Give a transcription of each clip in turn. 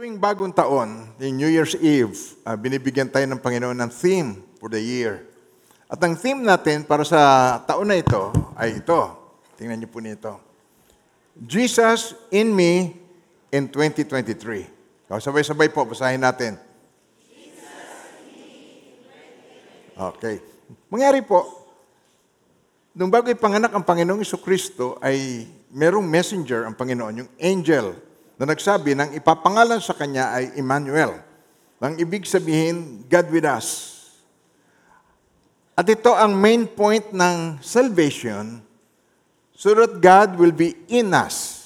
Tuwing bagong taon, yung New Year's Eve, ah, binibigyan tayo ng Panginoon ng theme for the year. At ang theme natin para sa taon na ito ay ito. Tingnan niyo po nito. Jesus in me in 2023. O, sabay-sabay po, basahin natin. Okay. Mangyari po, nung bago ipanganak ang Panginoong Iso Kristo ay merong messenger ang Panginoon, yung angel, na nagsabi ng ipapangalan sa kanya ay Emmanuel. Ang ibig sabihin, God with us. At ito ang main point ng salvation so that God will be in us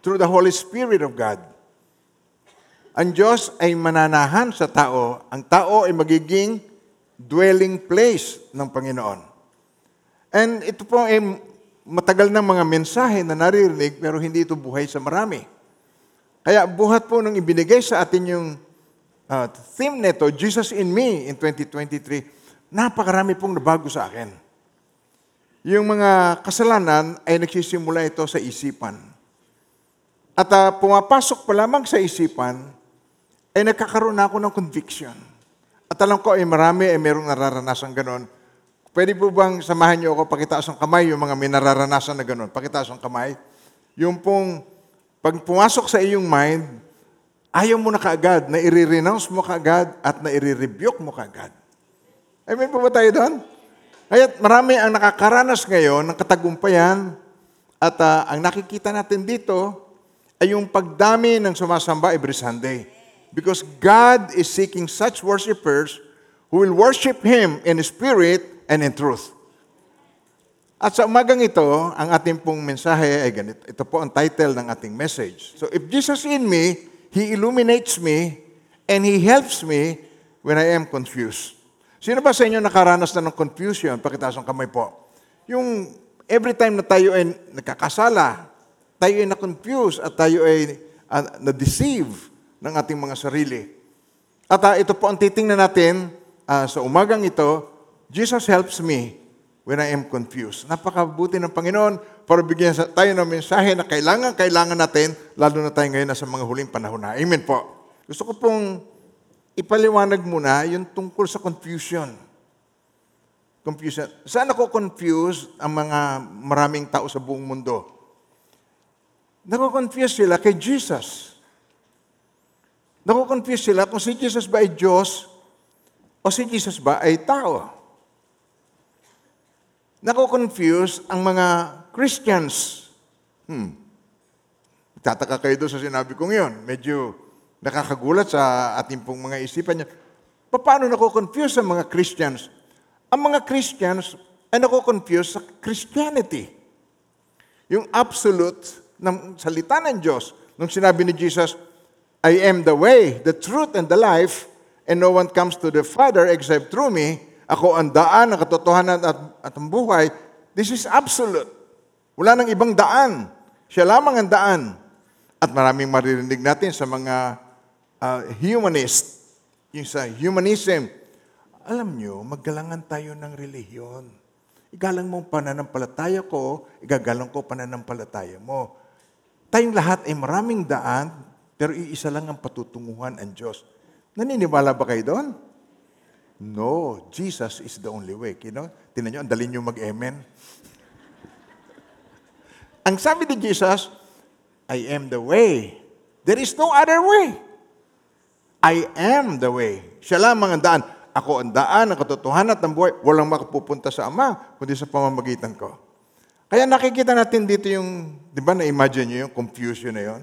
through the Holy Spirit of God. Ang Diyos ay mananahan sa tao. Ang tao ay magiging dwelling place ng Panginoon. And ito po ay matagal ng mga mensahe na naririnig pero hindi ito buhay sa marami. Kaya buhat po nung ibinigay sa atin yung uh, theme nito, Jesus in Me in 2023, napakarami pong nabago sa akin. Yung mga kasalanan ay nagsisimula ito sa isipan. At uh, pumapasok pa lamang sa isipan, ay nagkakaroon na ako ng conviction. At alam ko ay marami ay merong nararanasan ganon. Pwede po bang samahan niyo ako, pakitaas ang kamay, yung mga may na ganon. Pakitaas ang kamay. Yung pong, pag pumasok sa iyong mind, ayaw mo na kaagad, na i-renounce mo kaagad at na i-rebuke mo kaagad. May po ba tayo doon? Kaya marami ang nakakaranas ngayon ng katagumpayan at uh, ang nakikita natin dito ay yung pagdami ng sumasamba every Sunday. Because God is seeking such worshipers who will worship Him in spirit and in truth. At sa umagang ito, ang ating pong mensahe ay ganito. Ito po ang title ng ating message. So if Jesus in me, He illuminates me and He helps me when I am confused. Sino ba sa inyo nakaranas na ng confusion? Pakitaas ang kamay po. Yung every time na tayo ay nakakasala, tayo ay na-confuse at tayo ay uh, na-deceive ng ating mga sarili. At uh, ito po ang titingnan natin uh, sa umagang ito, Jesus helps me when I am confused. Napakabuti ng Panginoon para bigyan sa tayo ng mensahe na kailangan, kailangan natin, lalo na tayo ngayon nasa mga huling panahon na. Amen po. Gusto ko pong ipaliwanag muna yung tungkol sa confusion. Confusion. Saan ako confused ang mga maraming tao sa buong mundo? Nako-confuse sila kay Jesus. Nako-confuse sila kung si Jesus ba ay Diyos o si Jesus ba ay tao. Nako-confuse ang mga Christians. Hmm. Tataka kayo doon sa sinabi kong yon. Medyo nakakagulat sa ating pong mga isipan niya. Paano nako-confuse ang mga Christians? Ang mga Christians ay nako-confuse sa Christianity. Yung absolute ng salita ng Diyos. Nung sinabi ni Jesus, I am the way, the truth, and the life, and no one comes to the Father except through me. Ako ang daan, ang katotohanan at, at ang buhay. This is absolute. Wala nang ibang daan. Siya lamang ang daan. At maraming maririnig natin sa mga uh, humanist, yung sa humanism. Alam nyo, maggalangan tayo ng relihiyon. Igalang mo ang pananampalataya ko, igagalang ko pananampalataya mo. Tayong lahat ay maraming daan, pero iisa lang ang patutunguhan ang Diyos. Naniniwala ba kayo doon? No, Jesus is the only way. You know? Tinan nyo, ang dali nyo mag-amen. ang sabi ni Jesus, I am the way. There is no other way. I am the way. Siya lamang ang daan. Ako ang daan, ang katotohanan at ang buhay. Walang makapupunta sa Ama, kundi sa pamamagitan ko. Kaya nakikita natin dito yung, di ba na-imagine nyo yung confusion na yun?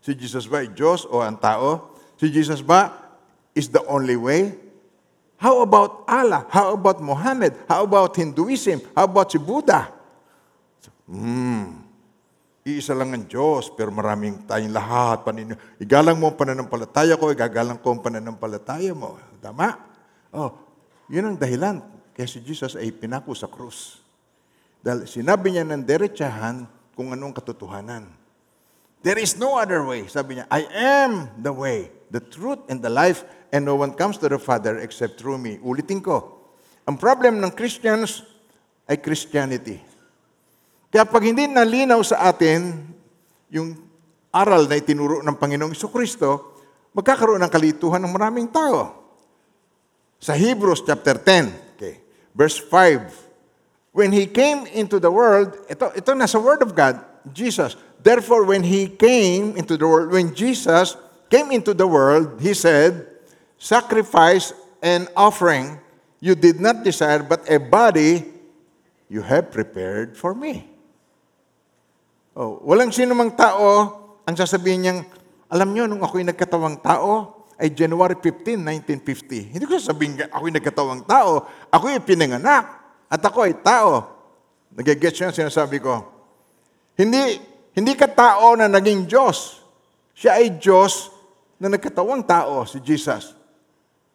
Si Jesus ba ay Diyos o ang tao? Si Jesus ba is the only way? How about Allah? How about Muhammad? How about Hinduism? How about si Buddha? Hmm, iisa lang ang Diyos, pero maraming tayong lahat. Panin igalang mo ang pananampalataya ko, igagalang ko ang pananampalataya mo. Tama? Oh, yun ang dahilan. Kaya si Jesus ay pinako sa krus. Dahil sinabi niya ng derechahan kung anong katotohanan. There is no other way. Sabi niya, I am the way, the truth, and the life, and no one comes to the Father except through me. Ulitin ko. Ang problem ng Christians ay Christianity. Kaya pag hindi nalinaw sa atin yung aral na itinuro ng Panginoong Kristo, magkakaroon ng kalituhan ng maraming tao. Sa Hebrews chapter 10, okay, verse 5, when he came into the world, ito, ito nasa Word of God, Jesus. Therefore, when he came into the world, when Jesus came into the world, he said, Sacrifice and offering you did not desire, but a body you have prepared for me. Oh, walang sino mang tao ang sasabihin niyang, alam niyo, nung ako'y nagkatawang tao, ay January 15, 1950. Hindi ko sasabihin, ako'y nagkatawang tao. Ako'y pinanganak. At ako ay tao. Nagigets niyo ang sinasabi ko. Hindi, hindi ka tao na naging Diyos. Siya ay Diyos na nagkatawang tao, si Jesus.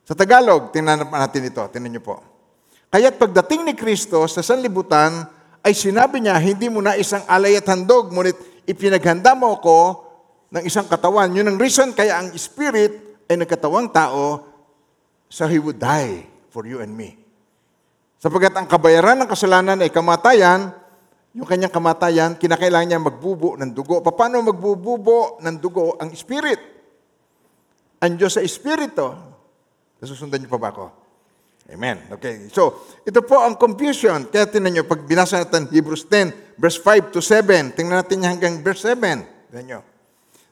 Sa Tagalog, tingnan natin ito. Tingnan niyo po. Kaya't pagdating ni Kristo sa sanlibutan, ay sinabi niya, hindi mo na isang alay at handog, ngunit ipinaghanda mo ako ng isang katawan. Yun ang reason kaya ang Spirit ay nagkatawang tao, so He would die for you and me. Sapagkat ang kabayaran ng kasalanan ay kamatayan, yung kanyang kamatayan, kinakailangan niya magbubo ng dugo. Paano magbububo ng dugo ang Spirit? Ang Diyos sa Espiritu. Nasusundan niyo pa ba ako? Amen. Okay. So, ito po ang confusion. Kaya tinan nyo, pag binasa natin Hebrews 10, verse 5 to 7, tingnan natin niya hanggang verse 7. Tingnan nyo.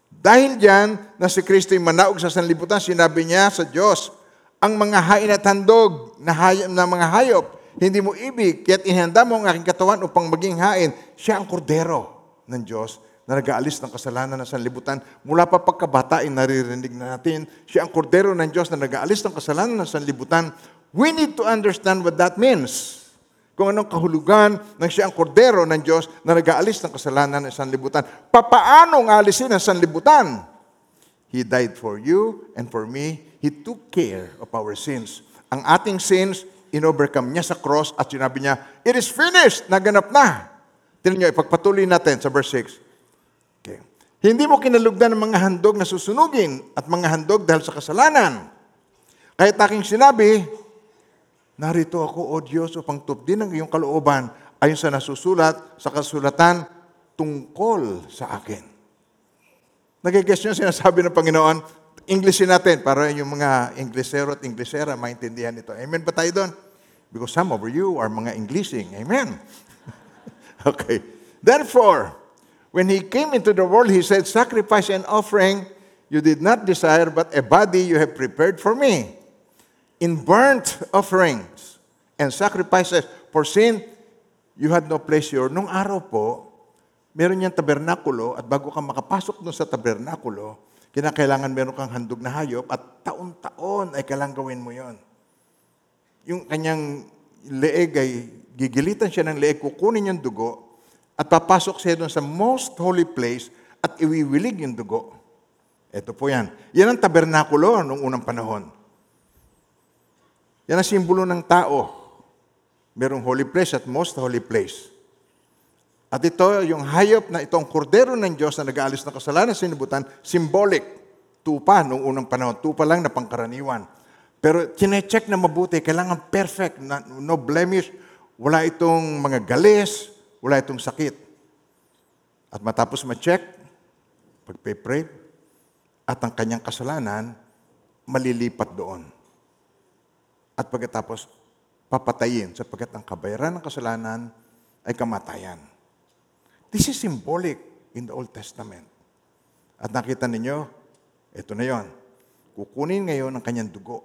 Dahil diyan na si Kristo yung manaog sa sanlibutan, sinabi niya sa Diyos, ang mga hain at handog na, hay- na mga hayop, hindi mo ibig, kaya't inihanda mo ang aking katawan upang maging hain. Siya ang kordero ng Diyos na nag-aalis ng kasalanan ng sanlibutan. Mula pa pagkabata ay naririnig na natin, siya ang kordero ng Diyos na nag-aalis ng kasalanan ng sanlibutan. We need to understand what that means. Kung anong kahulugan ng siya ang kordero ng Diyos na nag-aalis ng kasalanan ng sanlibutan. Papaano ng alisin ang sanlibutan? He died for you and for me. He took care of our sins. Ang ating sins, in-overcome niya sa cross at sinabi niya, It is finished! Naganap na! Tingnan niyo, ipagpatuloy natin sa verse 6. Hindi mo kinalugdan ng mga handog na susunugin at mga handog dahil sa kasalanan. Kahit aking sinabi, narito ako, O Diyos, upang tupdin ang iyong kalooban ayon sa nasusulat sa kasulatan tungkol sa akin. Nagigess nyo sinasabi ng Panginoon, Englishin natin para yung mga Inglesero at Inglesera maintindihan ito. Amen ba tayo doon? Because some of you are mga Englishing. Amen. okay. Therefore, when He came into the world, He said, Sacrifice and offering you did not desire, but a body you have prepared for me. In burnt offerings and sacrifices for sin, you had no pleasure. Nung araw po, meron niyang tabernakulo at bago ka makapasok doon sa tabernakulo, kinakailangan meron kang handog na hayop at taon-taon ay kailangan gawin mo yon. Yung kanyang leeg ay gigilitan siya ng leeg, kukunin yung dugo at papasok siya doon sa most holy place at iwiwilig yung dugo. Ito po yan. Yan ang tabernakulo noong unang panahon. Yan ang simbolo ng tao. Merong holy place at most holy place. At ito, yung hayop na itong kordero ng Diyos na nag-aalis ng kasalanan sa sinibutan, symbolic. Tupa noong unang panahon. Tupa lang na pangkaraniwan. Pero chinecheck na mabuti, kailangan perfect, no blemish, wala itong mga galis, wala itong sakit. At matapos ma-check, pagpe-pray, at ang kanyang kasalanan, malilipat doon. At pagkatapos, papatayin sapagkat ang kabayaran ng kasalanan ay kamatayan. This is symbolic in the Old Testament. At nakita ninyo, ito na yon. Kukunin ngayon ang kanyang dugo.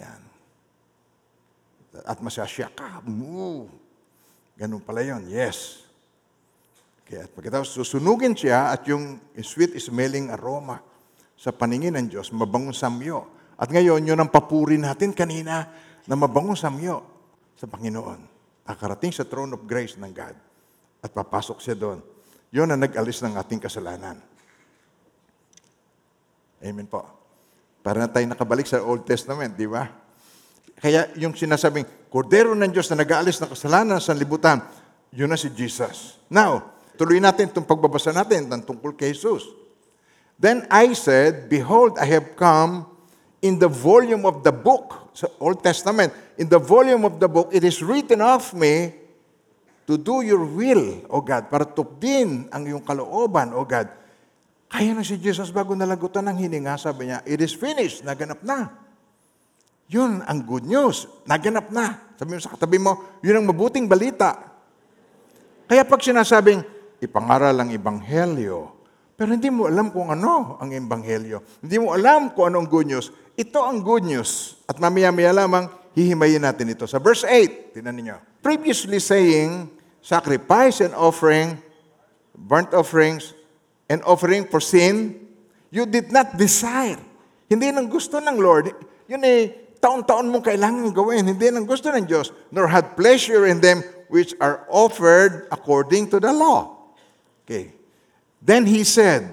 Yan. At masasya ka. Moo. Ganun pala yon. Yes. Kaya at pagkatapos susunugin siya at yung sweet smelling aroma sa paningin ng Diyos, mabangong samyo. At ngayon, yun ang papuri natin kanina na mabangong samyo sa Panginoon. Nakarating sa throne of grace ng God at papasok siya doon. Yun ang nag-alis ng ating kasalanan. Amen po. Para na tayo nakabalik sa Old Testament, di ba? Kaya yung sinasabing, Kordero ng Diyos na nag-aalis ng kasalanan sa libutan, yun na si Jesus. Now, tuloy natin itong pagbabasa natin ng tungkol kay Jesus. Then I said, Behold, I have come in the volume of the book, sa Old Testament, in the volume of the book, it is written of me to to do your will, O God, para tupdin ang iyong kalooban, O God. Kaya na si Jesus bago nalagutan ng hininga, sabi niya, it is finished, naganap na. Yun ang good news, naganap na. Sabi mo sa katabi mo, yun ang mabuting balita. Kaya pag sinasabing, ipangaral ang ebanghelyo, pero hindi mo alam kung ano ang ebanghelyo. Hindi mo alam kung ano ang good news. Ito ang good news. At mamaya-maya lamang, hihimayin natin ito. Sa verse 8, tinan ninyo. Previously saying, sacrifice and offering, burnt offerings, and offering for sin, you did not desire. Hindi nang gusto ng Lord. Yun eh, taon-taon mong kailangan gawin. Hindi nang gusto ng Diyos. Nor had pleasure in them which are offered according to the law. Okay. Then he said,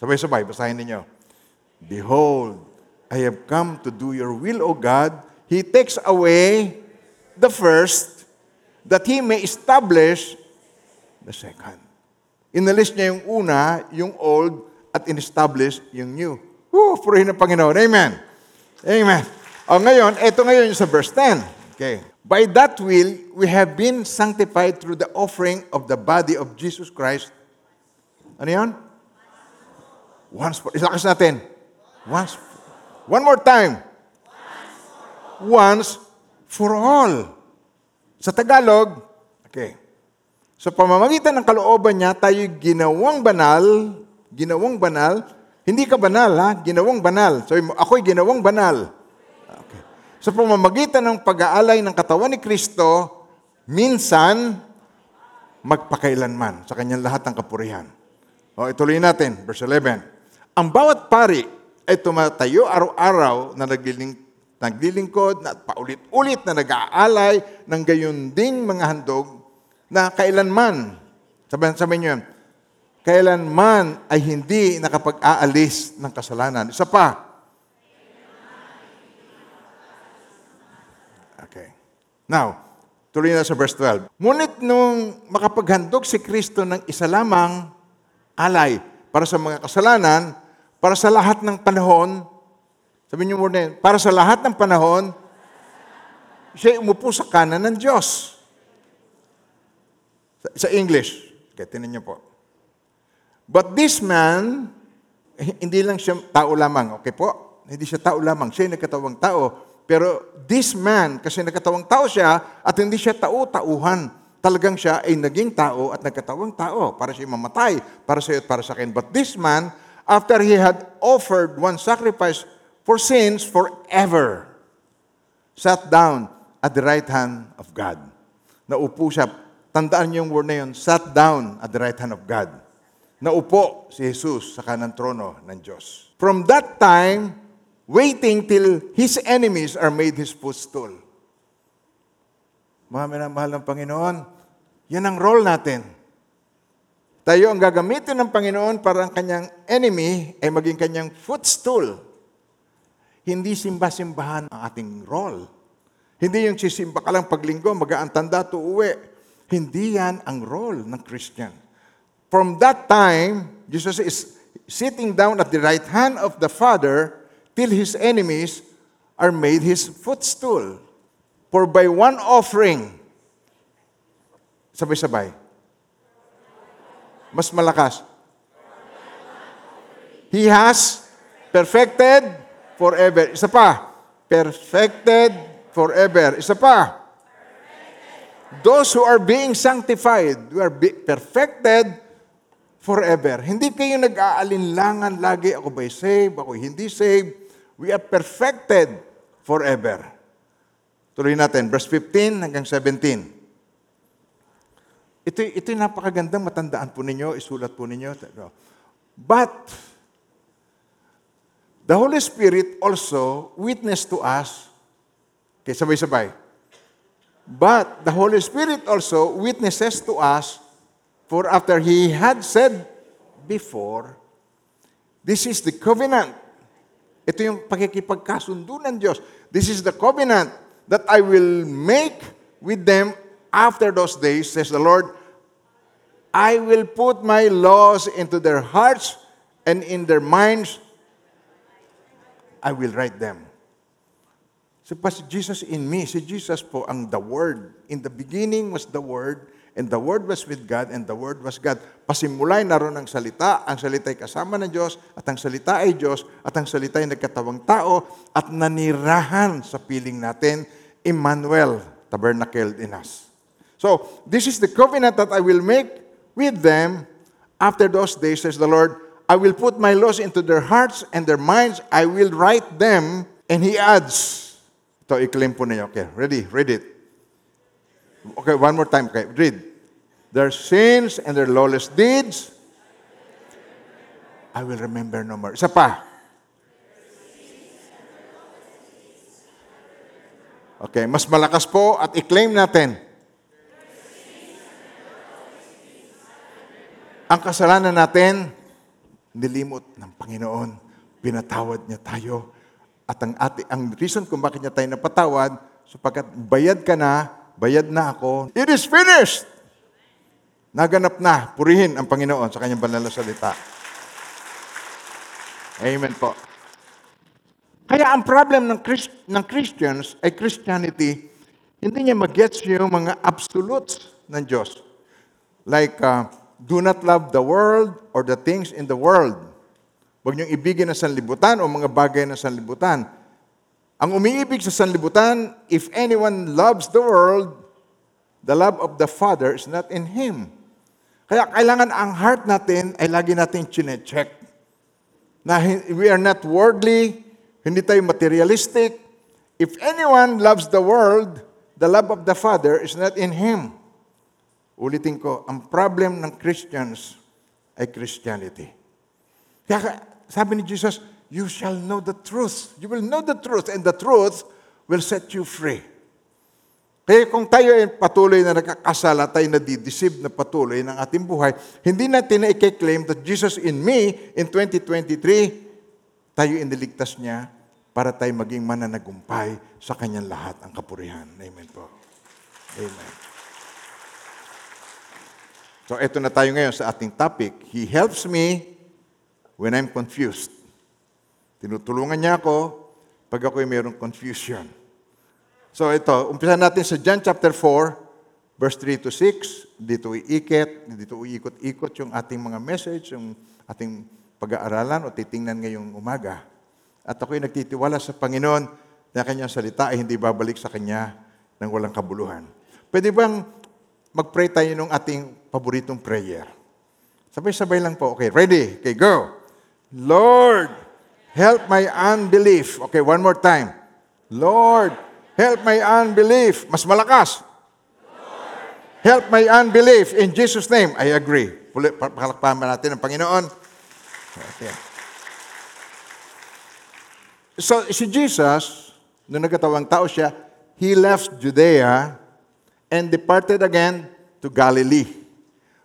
sabay-sabay, basahin ninyo. Behold, I have come to do your will, O God. He takes away the first that he may establish the second. Inalis niya yung una, yung old, at in-establish yung new. Woo! Purihin ng Panginoon. Amen. Amen. O ngayon, ito ngayon sa verse 10. Okay. By that will, we have been sanctified through the offering of the body of Jesus Christ. Ano yan? Once for, ilakas natin. Once. One more time. Once for all. Sa Tagalog, okay. Sa pamamagitan ng kalooban niya, tayo ginawang banal, ginawang banal, hindi ka banal ha, ginawang banal. So ako'y ginawang banal. Okay. Sa pamamagitan ng pag-aalay ng katawan ni Kristo, minsan, magpakailanman sa kanyang lahat ng kapurihan. O, ituloy natin, verse 11. Ang bawat pari ay tumatayo araw-araw na nagliling, naglilingkod na paulit-ulit na nag-aalay ng gayon ding mga handog na kailanman, sabihin, sabihin nyo yan, kailanman ay hindi nakapag-aalis ng kasalanan. Isa pa. Okay. Now, tuloy na sa verse 12. Ngunit nung makapaghandog si Kristo ng isa lamang alay para sa mga kasalanan, para sa lahat ng panahon, sabihin niyo muna yun, para sa lahat ng panahon, siya umupo sa kanan ng Diyos. Sa, sa English, okay, tinan niyo po. But this man, hindi lang siya tao lamang, okay po? Hindi siya tao lamang, siya nagkatawang tao. Pero this man, kasi nagkatawang tao siya, at hindi siya tao-tauhan. Talagang siya ay naging tao at nagkatawang tao para siya mamatay, para sa iyo at para sa akin. But this man, after he had offered one sacrifice for sins forever, sat down at the right hand of God. Naupo siya. Tandaan niyo yung word na yun, sat down at the right hand of God. Naupo si Jesus sa kanang trono ng Diyos. From that time, waiting till his enemies are made his footstool. Mga minamahal ng Panginoon, yan ang role natin. Tayo ang gagamitin ng Panginoon para ang kanyang enemy ay maging kanyang footstool. Hindi simba-simbahan ang ating role. Hindi yung sisimba ka lang paglinggo, mag-aantanda to uwi. Hindi yan ang role ng Christian. From that time, Jesus is sitting down at the right hand of the Father till his enemies are made his footstool. For by one offering, sabay-sabay, mas malakas. He has perfected forever. Isa pa, perfected forever. Isa pa, those who are being sanctified, who are be- perfected forever. Hindi kayo nag-aalinlangan lagi, ako ba'y saved, ako hindi saved. We are perfected forever. Tuloy natin, verse 15 hanggang 17. Ito, ito yung napakagandang matandaan po ninyo, isulat po ninyo. But, the Holy Spirit also witnessed to us, okay, sabay-sabay. But the Holy Spirit also witnesses to us, for after He had said before, this is the covenant. Ito yung pakikipagkasundo ng Diyos. This is the covenant that I will make with them after those days, says the Lord. I will put my laws into their hearts and in their minds I will write them. So, pa si Jesus in me, si Jesus po ang the Word. In the beginning was the Word, and the Word was with God, and the Word was God. Pasimulay naroon ang salita, ang salita ay kasama ng Diyos, at ang salita ay Diyos, at ang salita ay nagkatawang tao, at nanirahan sa piling natin, Emmanuel, tabernacled in us. So, this is the covenant that I will make with them after those days, says the Lord. I will put my laws into their hearts and their minds. I will write them. And He adds, ito, i-claim po ninyo. Okay, ready? Read it. Okay, one more time. Okay, read. Their sins and their lawless deeds, I will remember no more. Isa pa. Okay, mas malakas po at i-claim natin. Ang kasalanan natin, nilimot ng Panginoon. Pinatawad niya tayo. At ang, ati, ang reason kung bakit niya tayo napatawad, sapagkat bayad ka na, bayad na ako. It is finished! Naganap na, purihin ang Panginoon sa kanyang banal na salita. Amen po. Kaya ang problem ng, Christ, ng Christians ay Christianity, hindi niya mag-gets yung mga absolutes ng Diyos. Like, uh, do not love the world or the things in the world. Huwag niyong ibigin ang sanlibutan o mga bagay ng sanlibutan. Ang umiibig sa sanlibutan, if anyone loves the world, the love of the Father is not in him. Kaya kailangan ang heart natin ay lagi natin chinecheck. Na we are not worldly, hindi tayo materialistic. If anyone loves the world, the love of the Father is not in him. Ulitin ko, ang problem ng Christians ay Christianity. Kaya ka- sabi ni Jesus, you shall know the truth. You will know the truth and the truth will set you free. Kaya kung tayo ay patuloy na nakakasala, tayo nadideceive na patuloy ng ating buhay, hindi natin na i-claim that Jesus in me in 2023, tayo iniligtas niya para tayo maging mananagumpay sa kanyang lahat ang kapurihan. Amen po. Amen. So, eto na tayo ngayon sa ating topic. He helps me when I'm confused. Tinutulungan niya ako pag ako'y mayroong confusion. So, ito, umpisa natin sa John chapter 4, verse 3 to 6. Dito iikit, dito iikot-ikot yung ating mga message, yung ating pag-aaralan o titingnan ngayong umaga. At ako'y nagtitiwala sa Panginoon na kanyang salita ay hindi babalik sa Kanya ng walang kabuluhan. Pwede bang mag-pray tayo ng ating paboritong prayer? Sabay-sabay lang po. Okay, ready? Okay, go. Lord, help my unbelief. Okay, one more time. Lord, help my unbelief. Mas malakas. Help my unbelief. In Jesus' name, I agree. Puli, pa- Palakpakan ba natin ang Panginoon? So, si Jesus, nung nagkatawang tao siya, he left Judea and departed again to Galilee.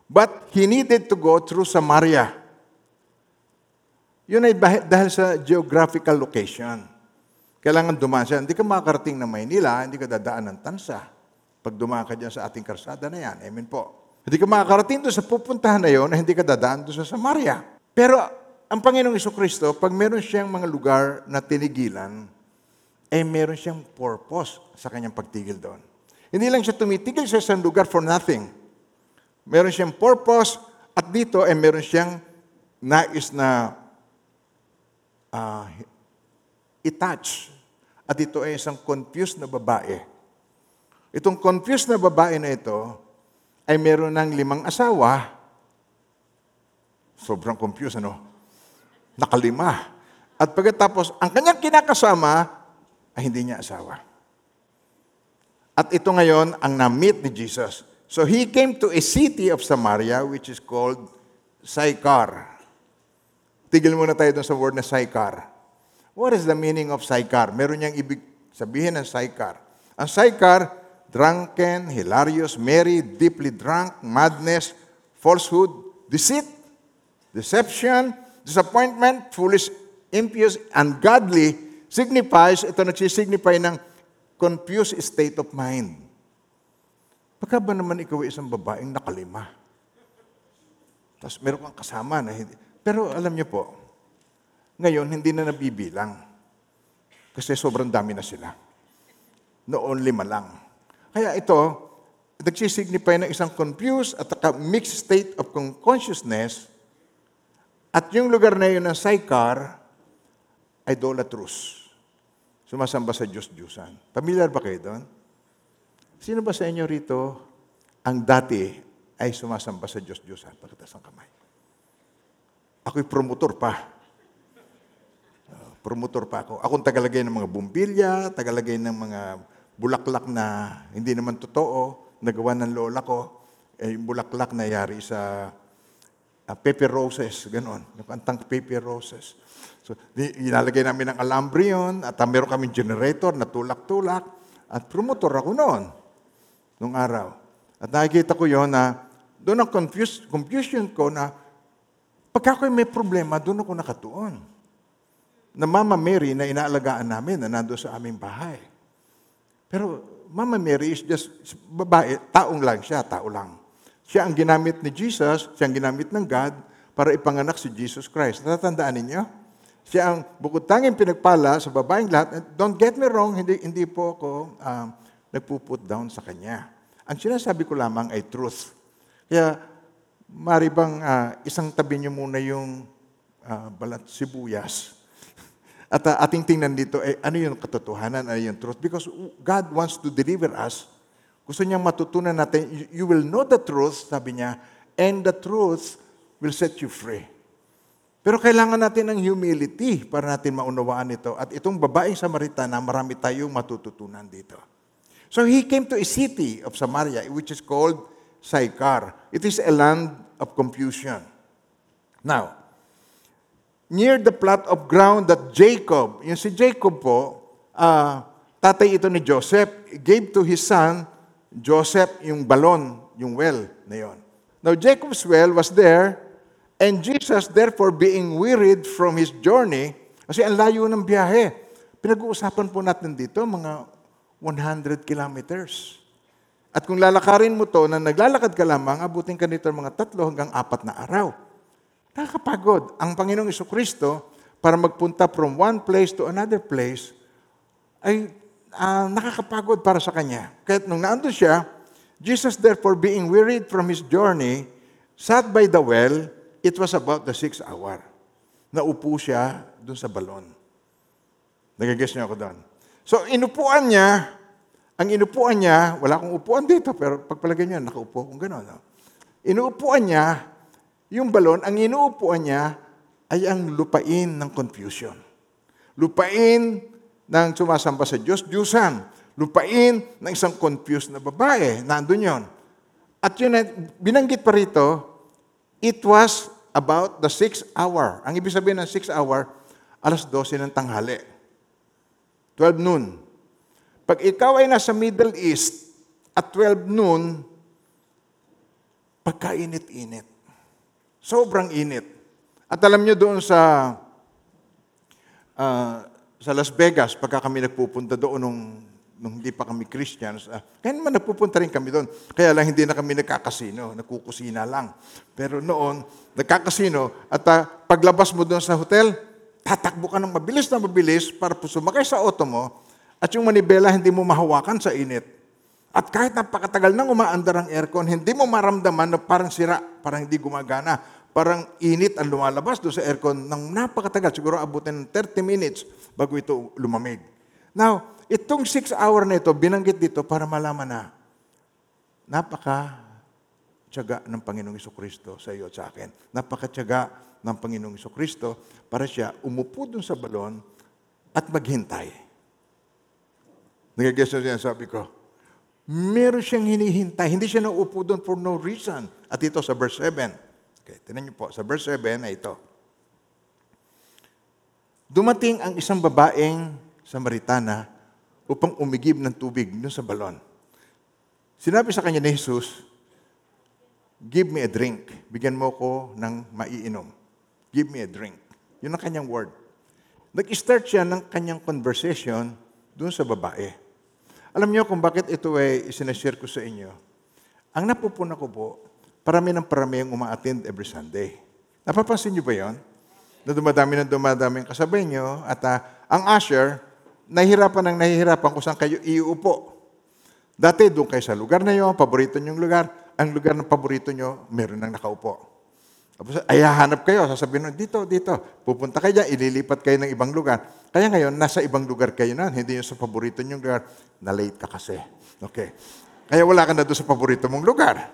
But he needed to go through Samaria. Yun ay dahil sa geographical location. Kailangan dumaan siya. Hindi ka makakarating ng Maynila, hindi ka dadaan ng Tansa. Pag dumaan ka dyan sa ating karsada na yan. Amen po. Hindi ka makakarating doon sa pupuntahan na yun na hindi ka dadaan doon sa Samaria. Pero ang Panginoong Iso Kristo, pag meron siyang mga lugar na tinigilan, eh meron siyang purpose sa kanyang pagtigil doon. Hindi lang siya tumitigil sa isang lugar for nothing. Meron siyang purpose at dito ay meron siyang nais na ah, i-touch. At ito ay isang confused na babae. Itong confused na babae na ito ay meron ng limang asawa. Sobrang confused, ano? Nakalima. At pagkatapos, ang kanyang kinakasama ay hindi niya asawa. At ito ngayon ang na-meet ni Jesus. So he came to a city of Samaria which is called Sychar. Tigil muna tayo doon sa word na Sychar. What is the meaning of Sychar? Meron niyang ibig sabihin ng Sychar. Ang Sychar, drunken, hilarious, merry, deeply drunk, madness, falsehood, deceit, deception, disappointment, foolish, impious, ungodly, signifies, ito nagsisignify ng confused state of mind. Baka ba naman ikaw ay isang babaeng nakalima? Tapos meron kang kasama na hindi. Pero alam niyo po, ngayon hindi na nabibilang. Kasi sobrang dami na sila. noon lima lang. Kaya ito, nagsisignify ng isang confused at saka mixed state of con- consciousness at yung lugar na yun ng Sychar, idolatrous. Sumasamba sa Diyos-Diyusan. Familiar ba kayo doon? Sino ba sa inyo rito ang dati ay sumasamba sa Diyos-Diyusan? Pakitas ang kamay. Ako'y promotor pa. Uh, promotor pa ako. Akong tagalagay ng mga bumbilya, tagalagay ng mga bulaklak na hindi naman totoo, nagawa ng lola ko. Eh, yung bulaklak na yari sa uh, pepper roses, ganon. Yung kantang pepper roses. So, inalagay namin ng alambre yun, at uh, meron kaming generator na tulak-tulak, at promotor ako noon, nung araw. At nakikita ko yon na doon ang confuse, confusion ko na pagka ako'y may problema, doon ako nakatuon. Na Mama Mary na inaalagaan namin na nando sa aming bahay. Pero Mama Mary is just babae, taong lang siya, tao lang. Siya ang ginamit ni Jesus, siya ang ginamit ng God para ipanganak si Jesus Christ. Natatandaan ninyo? Siya ang bukod tanging pinagpala sa babaeng lahat. And Don't get me wrong, hindi, hindi po ako um, nagpuput down sa kanya. Ang sinasabi ko lamang ay truth. Kaya, mari bang ah, isang tabi niyo muna yung ah, balat sibuyas. At ah, ating tingnan dito, eh, ano yung katotohanan, ano yung truth? Because God wants to deliver us. Gusto niyang matutunan natin, you- you will know the truth, sabi niya, and the truth will set you free. Pero kailangan natin ng humility para natin maunawaan ito. At itong babaeng Samaritana, marami tayong matututunan dito. So he came to a city of Samaria, which is called Sychar. It is a land of confusion. Now, near the plot of ground that Jacob, yung si Jacob po, ah, tatay ito ni Joseph, gave to his son, Joseph, yung balon, yung well na yon. Now, Jacob's well was there, and Jesus, therefore, being wearied from his journey, kasi ang layo ng biyahe, pinag-uusapan po natin dito, mga 100 kilometers. At kung lalakarin mo to, na naglalakad ka lamang, abutin ka nito mga tatlo hanggang apat na araw. Nakakapagod. Ang Panginoong Kristo para magpunta from one place to another place, ay ah, nakakapagod para sa Kanya. Kaya nung naandun siya, Jesus therefore being wearied from His journey, sat by the well, it was about the sixth hour. Naupo siya dun sa balon. Nagagess niyo ako doon. So, inupuan niya, ang inupuan niya, wala akong upuan dito, pero pagpalagay niya, nakaupo kung gano'n. No? Inuupuan niya, yung balon, ang inuupuan niya ay ang lupain ng confusion. Lupain ng sumasamba sa Diyos, Diyosan. Lupain ng isang confused na babae. Nandun yon. At yun, binanggit pa rito, it was about the sixth hour. Ang ibig sabihin ng sixth hour, alas 12 ng tanghali. 12 noon. Pag ikaw ay nasa Middle East at 12 noon, pagkainit-init. Sobrang init. At alam nyo doon sa ah, sa Las Vegas, pagka kami nagpupunta doon nung, nung hindi pa kami Christians, ah, kaya naman nagpupunta rin kami doon. Kaya lang hindi na kami nagkakasino, nagkukusina lang. Pero noon, nagkakasino, at ah, paglabas mo doon sa hotel, tatakbo ka ng mabilis na mabilis para sumakay sa auto mo, at yung manibela hindi mo mahawakan sa init. At kahit napakatagal nang umaandar ang aircon, hindi mo maramdaman na parang sira, parang hindi gumagana. Parang init ang lumalabas doon sa aircon ng napakatagal. Siguro abutin ng 30 minutes bago ito lumamig. Now, itong 6 hour na ito, binanggit dito para malaman na napaka tiyaga ng Panginoong Iso Kristo sa iyo at sa akin. Napakatiyaga ng Panginoong Iso Kristo para siya umupo doon sa balon at maghintay. Nagagets na sinasabi ko? Meron siyang hinihintay. Hindi siya naupo doon for no reason. At ito sa verse 7. Okay, tinan niyo po. Sa verse 7 ay ito. Dumating ang isang babaeng Samaritana upang umigib ng tubig doon sa balon. Sinabi sa kanya ni Jesus, Give me a drink. Bigyan mo ko ng maiinom. Give me a drink. Yun ang kanyang word. Nag-start siya ng kanyang conversation doon sa babae. Alam niyo kung bakit ito ay isinashare ko sa inyo. Ang napupuna ko po, parami ng parami ang uma-attend every Sunday. Napapansin niyo ba yon? Na dumadami ng dumadami ang kasabay niyo at ah, ang usher, nahihirapan ng nahihirapan kung saan kayo iuupo. Dati, doon kayo sa lugar na yun, paborito niyong lugar. Ang lugar ng paborito niyo, meron nang nakaupo. Tapos, ay hahanap kayo, sasabihin nyo, dito, dito. Pupunta kayo dyan, ililipat kayo ng ibang lugar. Kaya ngayon, nasa ibang lugar kayo na, hindi yung sa paborito niyong lugar. Na-late ka kasi. Okay. Kaya wala ka na doon sa paborito mong lugar.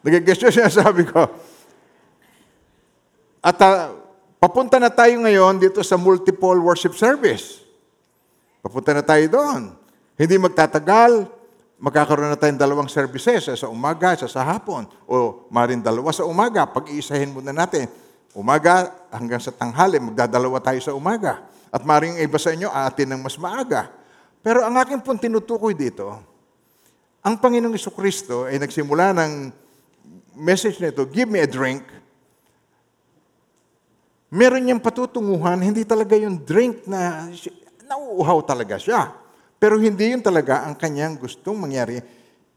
Nagigess nyo siya sabi ko. At ah, papunta na tayo ngayon dito sa multiple worship service. Papunta na tayo doon. Hindi magtatagal, magkakaroon na tayong dalawang services, sa umaga, isa sa hapon. O marin dalawa sa umaga, pag-iisahin muna natin. Umaga hanggang sa tanghali, magdadalawa tayo sa umaga. At maring iba sa inyo, atin ng mas maaga. Pero ang aking pong tinutukoy dito, ang Panginoong Iso Kristo ay nagsimula ng message nito, give me a drink. Meron niyang patutunguhan, hindi talaga yung drink na nauuhaw talaga siya. Pero hindi yun talaga ang kanyang gustong mangyari.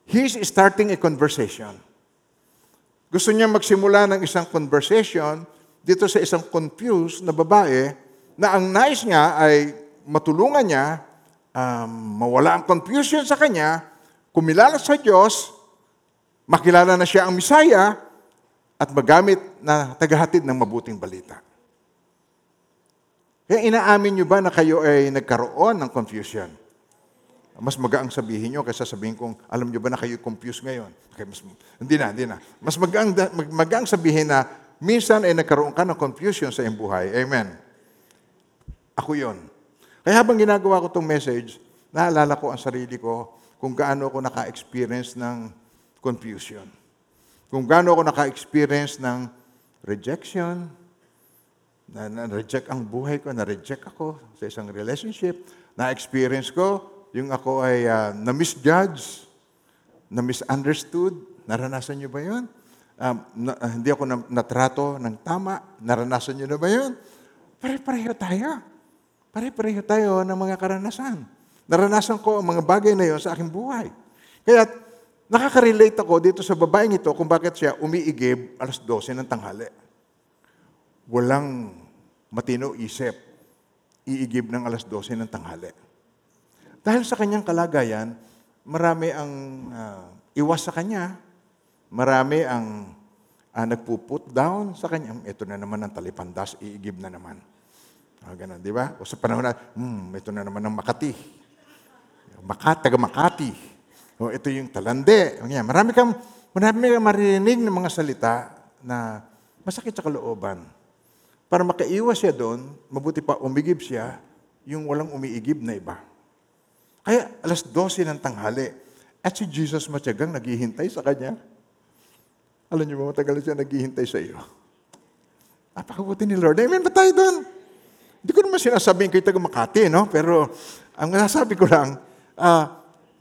He's starting a conversation. Gusto niya magsimula ng isang conversation dito sa isang confused na babae na ang nais niya ay matulungan niya, um, mawala ang confusion sa kanya, kumilala sa Diyos, makilala na siya ang Misaya, at magamit na tagahatid ng mabuting balita. Kaya inaamin niyo ba na kayo ay nagkaroon ng confusion? Mas magaang sabihin niyo kaysa sabihin kong, alam niyo ba na kayo confused ngayon? Okay, mas, hindi na, hindi na. Mas magaang, mag, magaang sabihin na, minsan ay nagkaroon ka ng confusion sa iyong buhay. Amen. Ako yon. Kaya habang ginagawa ko itong message, naalala ko ang sarili ko kung gaano ako naka-experience ng confusion. Kung gaano ako naka-experience ng rejection, na, na-reject ang buhay ko, na-reject ako sa isang relationship, na-experience ko, yung ako ay uh, na-misjudge, na-misunderstood. Naranasan niyo ba yun? Um, na, uh, hindi ako na, natrato ng tama. Naranasan niyo na ba yun? Pare-pareho tayo. Pare-pareho tayo ng mga karanasan. Naranasan ko ang mga bagay na yon sa aking buhay. Kaya nakaka-relate ako dito sa babaeng ito kung bakit siya umiigib alas 12 ng tanghali. Walang matino isip, iigib ng alas 12 ng tanghali. Dahil sa kanyang kalagayan, marami ang uh, iwas sa kanya, marami ang uh, nagpuput down sa kanya. Ito na naman ang talipandas, iigib na naman. Ah, ganun, di ba? O sa panahon na, hmm, ito na naman ang Makati. Makati, taga Makati. O ito yung talande. O, yan. Marami kang, marami kang marinig ng mga salita na masakit sa kalooban. Para makaiwas siya doon, mabuti pa umigib siya, yung walang umiigib na iba. Kaya alas 12 ng tanghali, at si Jesus matyagang naghihintay sa kanya. Alam niyo ba, matagal siya naghihintay sa iyo. Napakabuti ni Lord. Amen ba tayo doon? Hindi ko naman sinasabing kayo taga Makati, no? Pero ang nasabi ko lang, uh,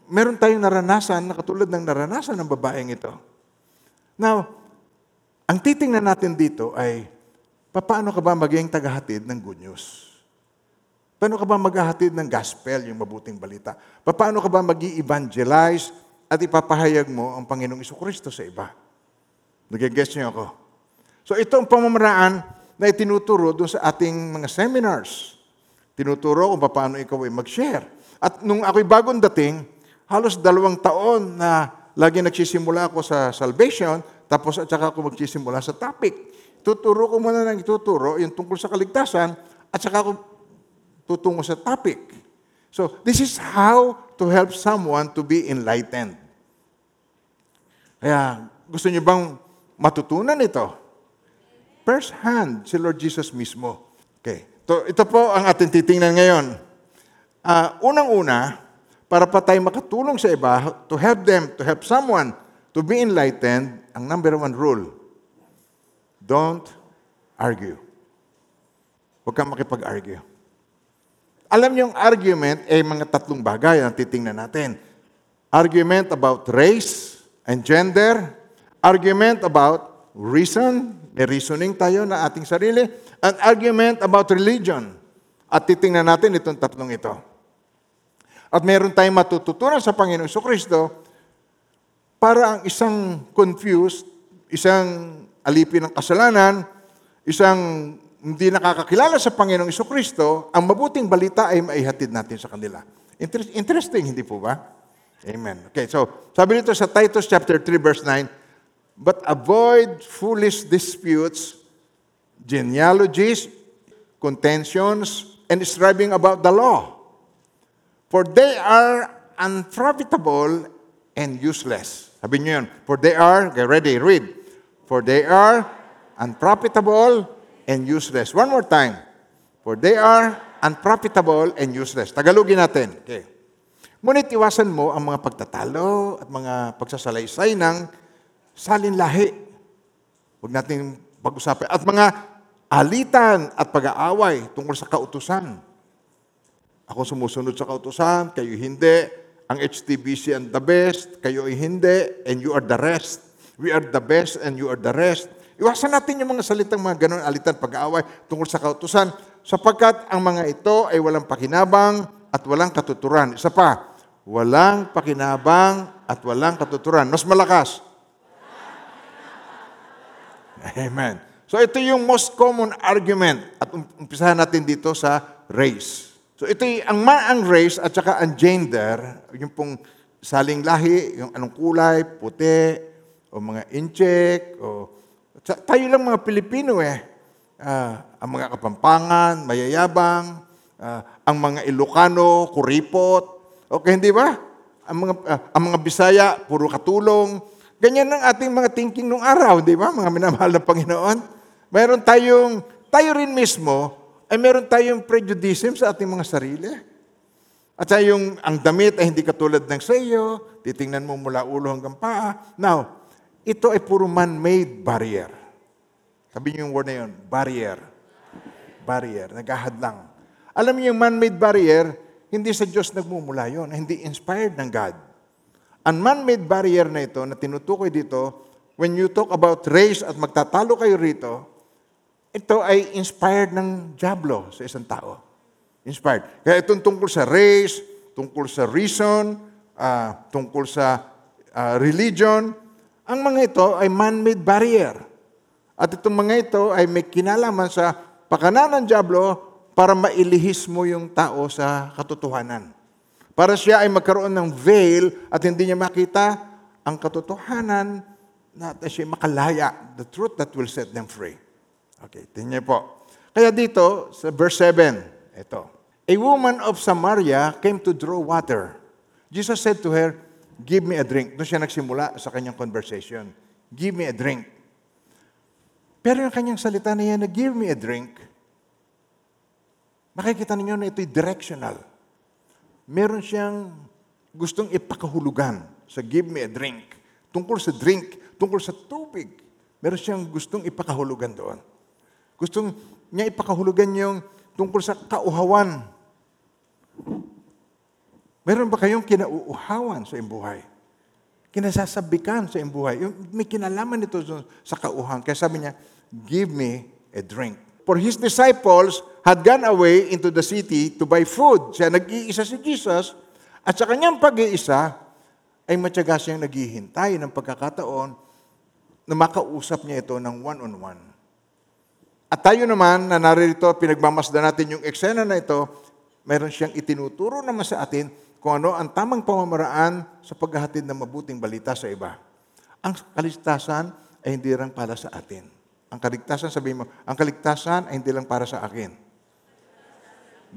meron tayong naranasan na katulad ng naranasan ng babaeng ito. Now, ang titingnan natin dito ay, paano ka ba maging tagahatid ng good news? Paano ka ba maghahatid ng gospel, yung mabuting balita? Paano ka ba mag evangelize at ipapahayag mo ang Panginoong Kristo sa iba? Nag-guess niyo ako? So ito ang pamamaraan na itinuturo doon sa ating mga seminars. Tinuturo kung paano ikaw ay mag-share. At nung ako'y bagong dating, halos dalawang taon na lagi nagsisimula ako sa salvation, tapos at saka ako magsisimula sa topic. Tuturo ko muna ng ituturo, yung tungkol sa kaligtasan, at saka ako tutungo sa topic. So, this is how to help someone to be enlightened. Kaya, gusto niyo bang matutunan ito? First hand, si Lord Jesus mismo. Okay. So, ito po ang ating titingnan ngayon. Uh, Unang-una, para pa tayo makatulong sa iba, to help them, to help someone to be enlightened, ang number one rule, don't argue. Huwag kang makipag-argue. Alam niyo yung argument ay eh, mga tatlong bagay ang titingnan natin. Argument about race and gender, argument about reason, may reasoning tayo na ating sarili, and argument about religion. At titingnan natin itong tatlong ito. At meron tayong matututunan sa Panginoon sa Kristo para ang isang confused, isang alipin ng kasalanan, isang hindi nakakakilala sa Panginoong Iso Kristo, ang mabuting balita ay maihatid natin sa kanila. Inter- Interesting, hindi po ba? Amen. Okay, so sabi dito sa Titus chapter 3 verse 9, But avoid foolish disputes, genealogies, contentions, and striving about the law. For they are unprofitable and useless. Sabi niyo yun. For they are, get ready, read. For they are unprofitable and useless. One more time. For they are unprofitable and useless. Tagalogin natin. Okay. Ngunit iwasan mo ang mga pagtatalo at mga pagsasalaysay ng salinlahi. Huwag natin pag-usapan. At mga alitan at pag-aaway tungkol sa kautusan. Ako sumusunod sa kautusan, kayo hindi. Ang HTBC ang the best, kayo ay hindi, and you are the rest. We are the best and you are the rest. Iwasan natin yung mga salitang mga ganun, alitan, pag-aaway tungkol sa kautusan, sapagkat ang mga ito ay walang pakinabang at walang katuturan. Isa pa, walang pakinabang at walang katuturan. Mas malakas. Amen. So ito yung most common argument at um- umpisahan natin dito sa race. So ito yung, ang, ang race at saka ang gender, yung pong saling lahi, yung anong kulay, puti, o mga incheck, o tayo lang mga Pilipino eh. Ah, ang mga Kapampangan, mayayabang, ah, ang mga Ilocano, kuripot. Okay, hindi ba? Ang mga, ah, ang mga Bisaya, puro katulong. Ganyan ang ating mga thinking nung araw, di ba? Mga minamahal ng Panginoon. Mayroon tayong, tayo rin mismo, ay meron tayong prejudice sa ating mga sarili. At sa yung, ang damit ay hindi katulad ng sa iyo, titingnan mo mula ulo hanggang paa. Now, ito ay puro man-made barrier. Sabi niyo yung word na yun, barrier. Barrier, naghahadlang. Alam niyo yung man-made barrier, hindi sa Diyos nagmumula yun, hindi inspired ng God. Ang man-made barrier na ito na tinutukoy dito, when you talk about race at magtatalo kayo rito, ito ay inspired ng Diablo sa isang tao. Inspired. Kaya itong tungkol sa race, tungkol sa reason, ah, tungkol sa ah, religion, ang mga ito ay man-made barrier. At itong mga ito ay may kinalaman sa pakanan ng Diablo para mailihis mo yung tao sa katotohanan. Para siya ay magkaroon ng veil at hindi niya makita ang katotohanan na siya makalaya, the truth that will set them free. Okay, tingnan po. Kaya dito, sa verse 7, ito. A woman of Samaria came to draw water. Jesus said to her, Give me a drink. Doon siya nagsimula sa kanyang conversation. Give me a drink. Pero yung kanyang salita na yan na give me a drink, makikita ninyo na ito'y directional. Meron siyang gustong ipakahulugan sa give me a drink. Tungkol sa drink, tungkol sa tubig. Meron siyang gustong ipakahulugan doon. Gustong niya ipakahulugan yung tungkol sa kauhawan. Meron ba kayong kinauuhawan sa iyong buhay? Kinasasabikan sa iyong buhay. Yung may kinalaman nito sa kauhawan. Kaya sabi niya, give me a drink. For his disciples had gone away into the city to buy food. Siya nag-iisa si Jesus at sa kanyang pag-iisa ay matyaga siyang naghihintay ng pagkakataon na makausap niya ito ng one-on-one. At tayo naman na naririto, pinagmamasdan natin yung eksena na ito, meron siyang itinuturo naman sa atin kung ano ang tamang pamamaraan sa paghahatid ng mabuting balita sa iba. Ang kaligtasan ay hindi lang para sa atin. Ang kaligtasan, sabihin mo, ang kaligtasan ay hindi lang para sa akin.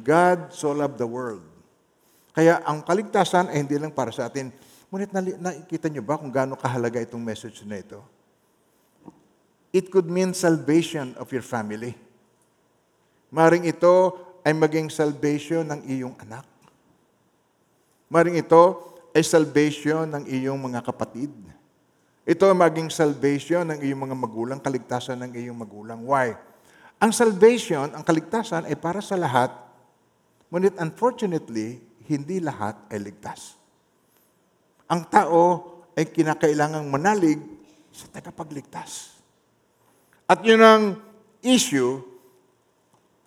God so loved the world. Kaya ang kaligtasan ay hindi lang para sa atin. Ngunit nakikita niyo ba kung gaano kahalaga itong message na ito? It could mean salvation of your family. Maring ito ay maging salvation ng iyong anak. Maring ito ay salvation ng iyong mga kapatid. Ito maging salvation ng iyong mga magulang, kaligtasan ng iyong magulang. Why? Ang salvation, ang kaligtasan ay para sa lahat, ngunit unfortunately, hindi lahat ay ligtas. Ang tao ay kinakailangang manalig sa tagapagligtas. At yun ang issue,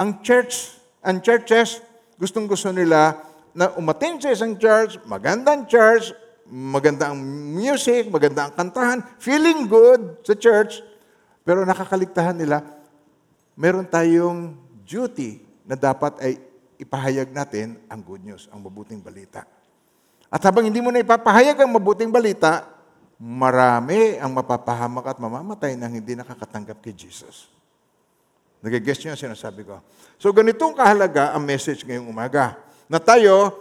ang church, ang churches, gustong gusto nila na umatin sa isang church, magandang church, maganda ang music, maganda ang kantahan, feeling good sa church, pero nakakaligtahan nila, meron tayong duty na dapat ay ipahayag natin ang good news, ang mabuting balita. At habang hindi mo na ipapahayag ang mabuting balita, marami ang mapapahamak at mamamatay nang hindi nakakatanggap kay Jesus. Nagigess niyo ang sinasabi ko. So ganitong kahalaga ang message ngayong umaga. Na tayo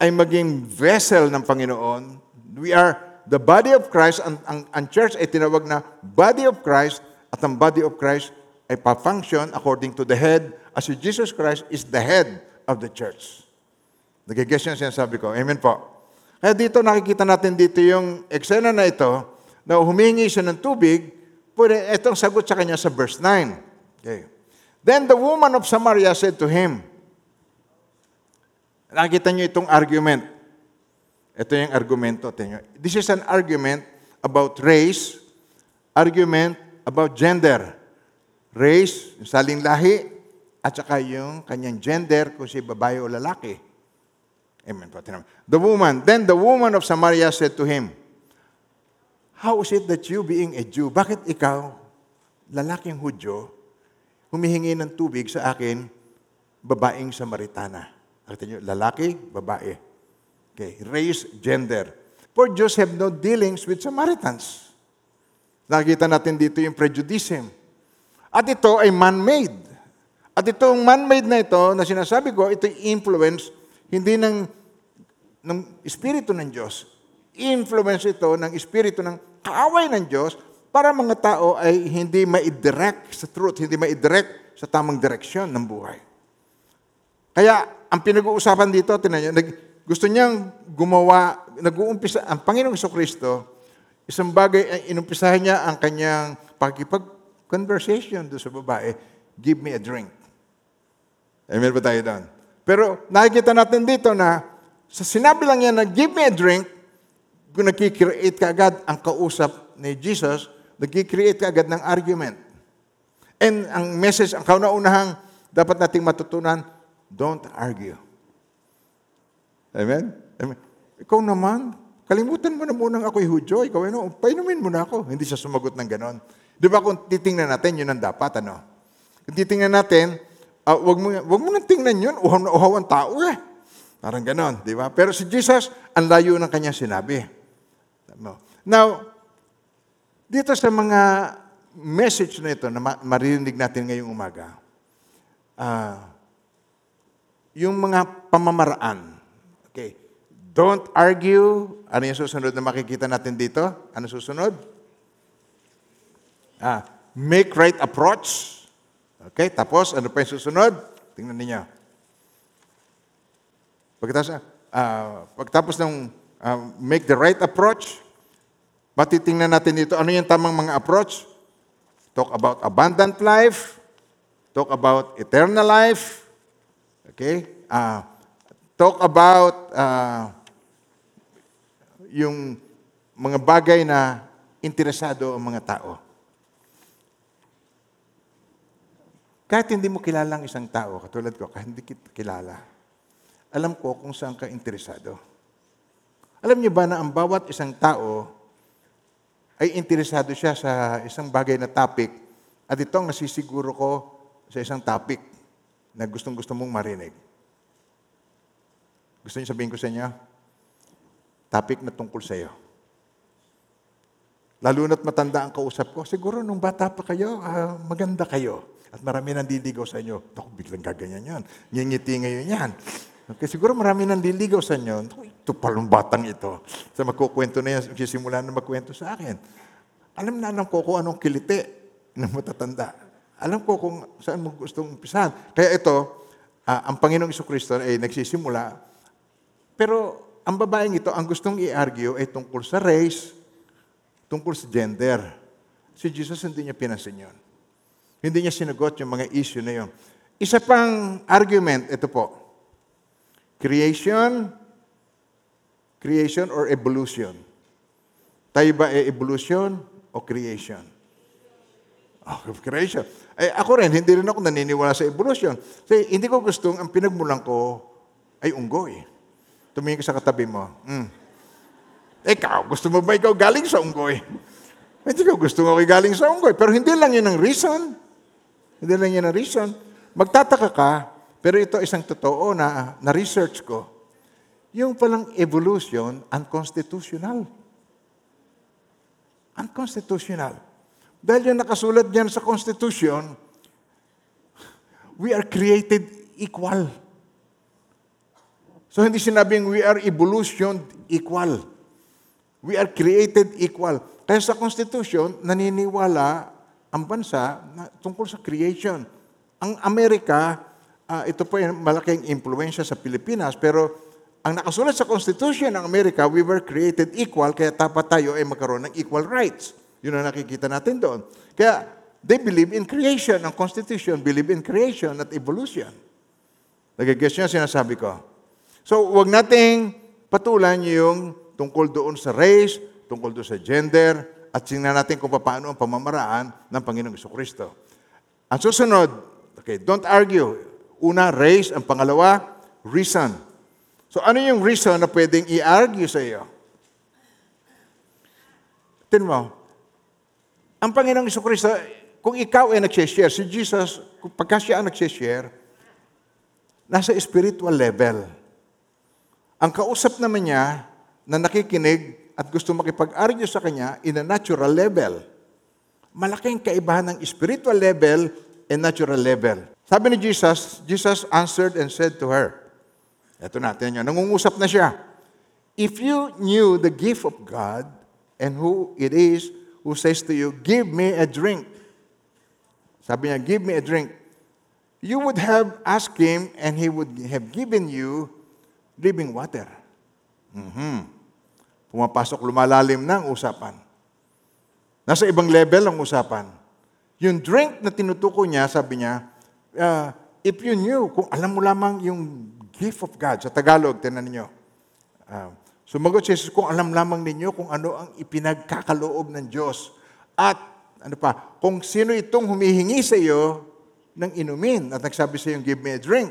ay maging vessel ng Panginoon. We are the body of Christ. Ang, ang, ang church ay tinawag na body of Christ at ang body of Christ ay pa-function according to the head as si Jesus Christ is the head of the church. Nagigess ang sinasabi ko. Amen po. Kaya dito nakikita natin dito yung eksena na ito na humingi siya ng tubig, pwede, itong sagot sa kanya sa verse 9. Okay. Then the woman of Samaria said to him, Nakita niyo itong argument. Ito yung argumento. Tingnan. This is an argument about race, argument about gender. Race, yung saling lahi, at saka yung kanyang gender, kung si babae o lalaki. Amen. The woman, then the woman of Samaria said to him, How is it that you being a Jew, bakit ikaw, lalaking Hudyo, humihingi ng tubig sa akin, babaeng Samaritana? Nakita niyo, lalaki, babae. Okay, race, gender. For Jews have no dealings with Samaritans. Nakita natin dito yung prejudice. At ito ay man-made. At itong man-made na ito, na sinasabi ko, ito influence, hindi ng, ng Espiritu ng Diyos. Influence ito ng Espiritu ng kaaway ng Diyos para mga tao ay hindi ma-direct sa truth, hindi ma-direct sa tamang direksyon ng buhay. Kaya, ang pinag-uusapan dito, tinan nag, gusto niyang gumawa, nag-uumpisa, ang Panginoong Kristo, isang bagay, ay inumpisahan niya ang kanyang pakipag-conversation doon sa babae, give me a drink. Amen ba tayo doon? Pero nakikita natin dito na sa sinabi lang niya na give me a drink, kung nagkikreate ka agad ang kausap ni Jesus, nagkikreate ka agad ng argument. And ang message, ang kauna-unahang dapat nating matutunan, don't argue. Amen? Amen? Ikaw naman, kalimutan mo na munang ako'y Hudyo, ikaw ano, painumin mo na ako. Hindi siya sumagot ng ganon. Di ba kung titingnan natin, yun ang dapat, ano? Kung titingnan natin, uh, wag, mo, wag mo nang tingnan yun, uhaw na uhaw ang tao eh. Parang ganon, di ba? Pero si Jesus, ang layo ng kanyang sinabi. Now, dito sa mga message na ito na ma- maririnig natin ngayong umaga, ah, yung mga pamamaraan. Okay. Don't argue. Ano yung susunod na makikita natin dito? Ano susunod? Ah, make right approach. Okay, tapos ano pa yung susunod? Tingnan niyo. Pagkatapos, ah, pagtapos ng ah, make the right approach, matitingnan natin dito, ano yung tamang mga approach? Talk about abundant life, talk about eternal life, okay? Ah, talk about ah, yung mga bagay na interesado ang mga tao. Kahit hindi mo kilala ang isang tao, katulad ko, kahit hindi kita kilala, alam ko kung saan ka interesado. Alam niyo ba na ang bawat isang tao ay interesado siya sa isang bagay na topic at ito ang nasisiguro ko sa isang topic na gustong gusto mong marinig. Gusto niyo sabihin ko sa inyo? Topic na tungkol sa iyo. Lalo na't matanda ang kausap ko, siguro nung bata pa kayo, ah, maganda kayo. At marami nang diligaw sa inyo. Ako, biglang gaganyan yan. Ngingiti ngayon yan. Okay, siguro marami nang diligaw sa inyo. Ito palong batang ito. Sa magkukwento na yan, sisimula na magkwento sa akin. Alam na alam ko kung anong kiliti ng matatanda. Alam ko kung saan mo gustong umpisahan. Kaya ito, ah, ang Panginoong Kristo ay nagsisimula. Pero ang babaeng ito, ang gustong i-argue ay tungkol sa race, tungkol sa gender. Si Jesus hindi niya pinansin yun. Hindi niya sinagot yung mga issue na yun. Isa pang argument, ito po. Creation, creation or evolution. Tayo ba ay evolution o creation? Oh, creation. Eh, ako rin, hindi rin ako naniniwala sa evolution. Kasi hindi ko gustong, ang pinagmulan ko ay unggoy. Tumingin ka sa katabi mo. Mm. Ikaw, gusto mo ba ikaw galing sa unggoy? Hindi ko gusto mo galing sa unggoy. Pero hindi lang yun ang reason. Hindi lang yan ang reason. Magtataka ka, pero ito isang totoo na na-research ko. Yung palang evolution, unconstitutional. Unconstitutional. Dahil yung nakasulat diyan sa Constitution, we are created equal. So hindi sinabing we are evolution equal. We are created equal. Kaya sa Constitution, naniniwala ang bansa na tungkol sa creation. Ang Amerika, ah, ito po yung malaking impluensya sa Pilipinas, pero ang nakasulat sa Constitution ng Amerika, we were created equal, kaya dapat tayo ay magkaroon ng equal rights. Yun ang nakikita natin doon. Kaya they believe in creation. Ang Constitution believe in creation at evolution. Nagigess ang sinasabi ko? So, huwag nating patulan yung tungkol doon sa race, tungkol doon sa gender, at tingnan natin kung paano ang pamamaraan ng Panginoong Kristo. Ang susunod, okay, don't argue. Una, race. Ang pangalawa, reason. So, ano yung reason na pwedeng i-argue sa iyo? Tingnan mo, ang Panginoong Kristo, kung ikaw ay nagsishare, si Jesus, pagka siya ang nagsishare, nasa spiritual level. Ang kausap naman niya na nakikinig at gusto makipag-argue sa kanya in a natural level. Malaking kaibahan ng spiritual level and natural level. Sabi ni Jesus, Jesus answered and said to her, eto natin yun, nangungusap na siya. If you knew the gift of God and who it is who says to you, give me a drink. Sabi niya, give me a drink. You would have asked him and he would have given you living water. Mhm. Pumapasok, lumalalim na ang usapan. Nasa ibang level ang usapan. Yung drink na tinutuko niya, sabi niya, uh, if you knew, kung alam mo lamang yung gift of God, sa Tagalog, tinan ninyo, uh, sumagot si Jesus, kung alam lamang ninyo kung ano ang ipinagkakaloob ng Diyos. At, ano pa, kung sino itong humihingi sa iyo ng inumin at nagsabi sa iyo, give me a drink.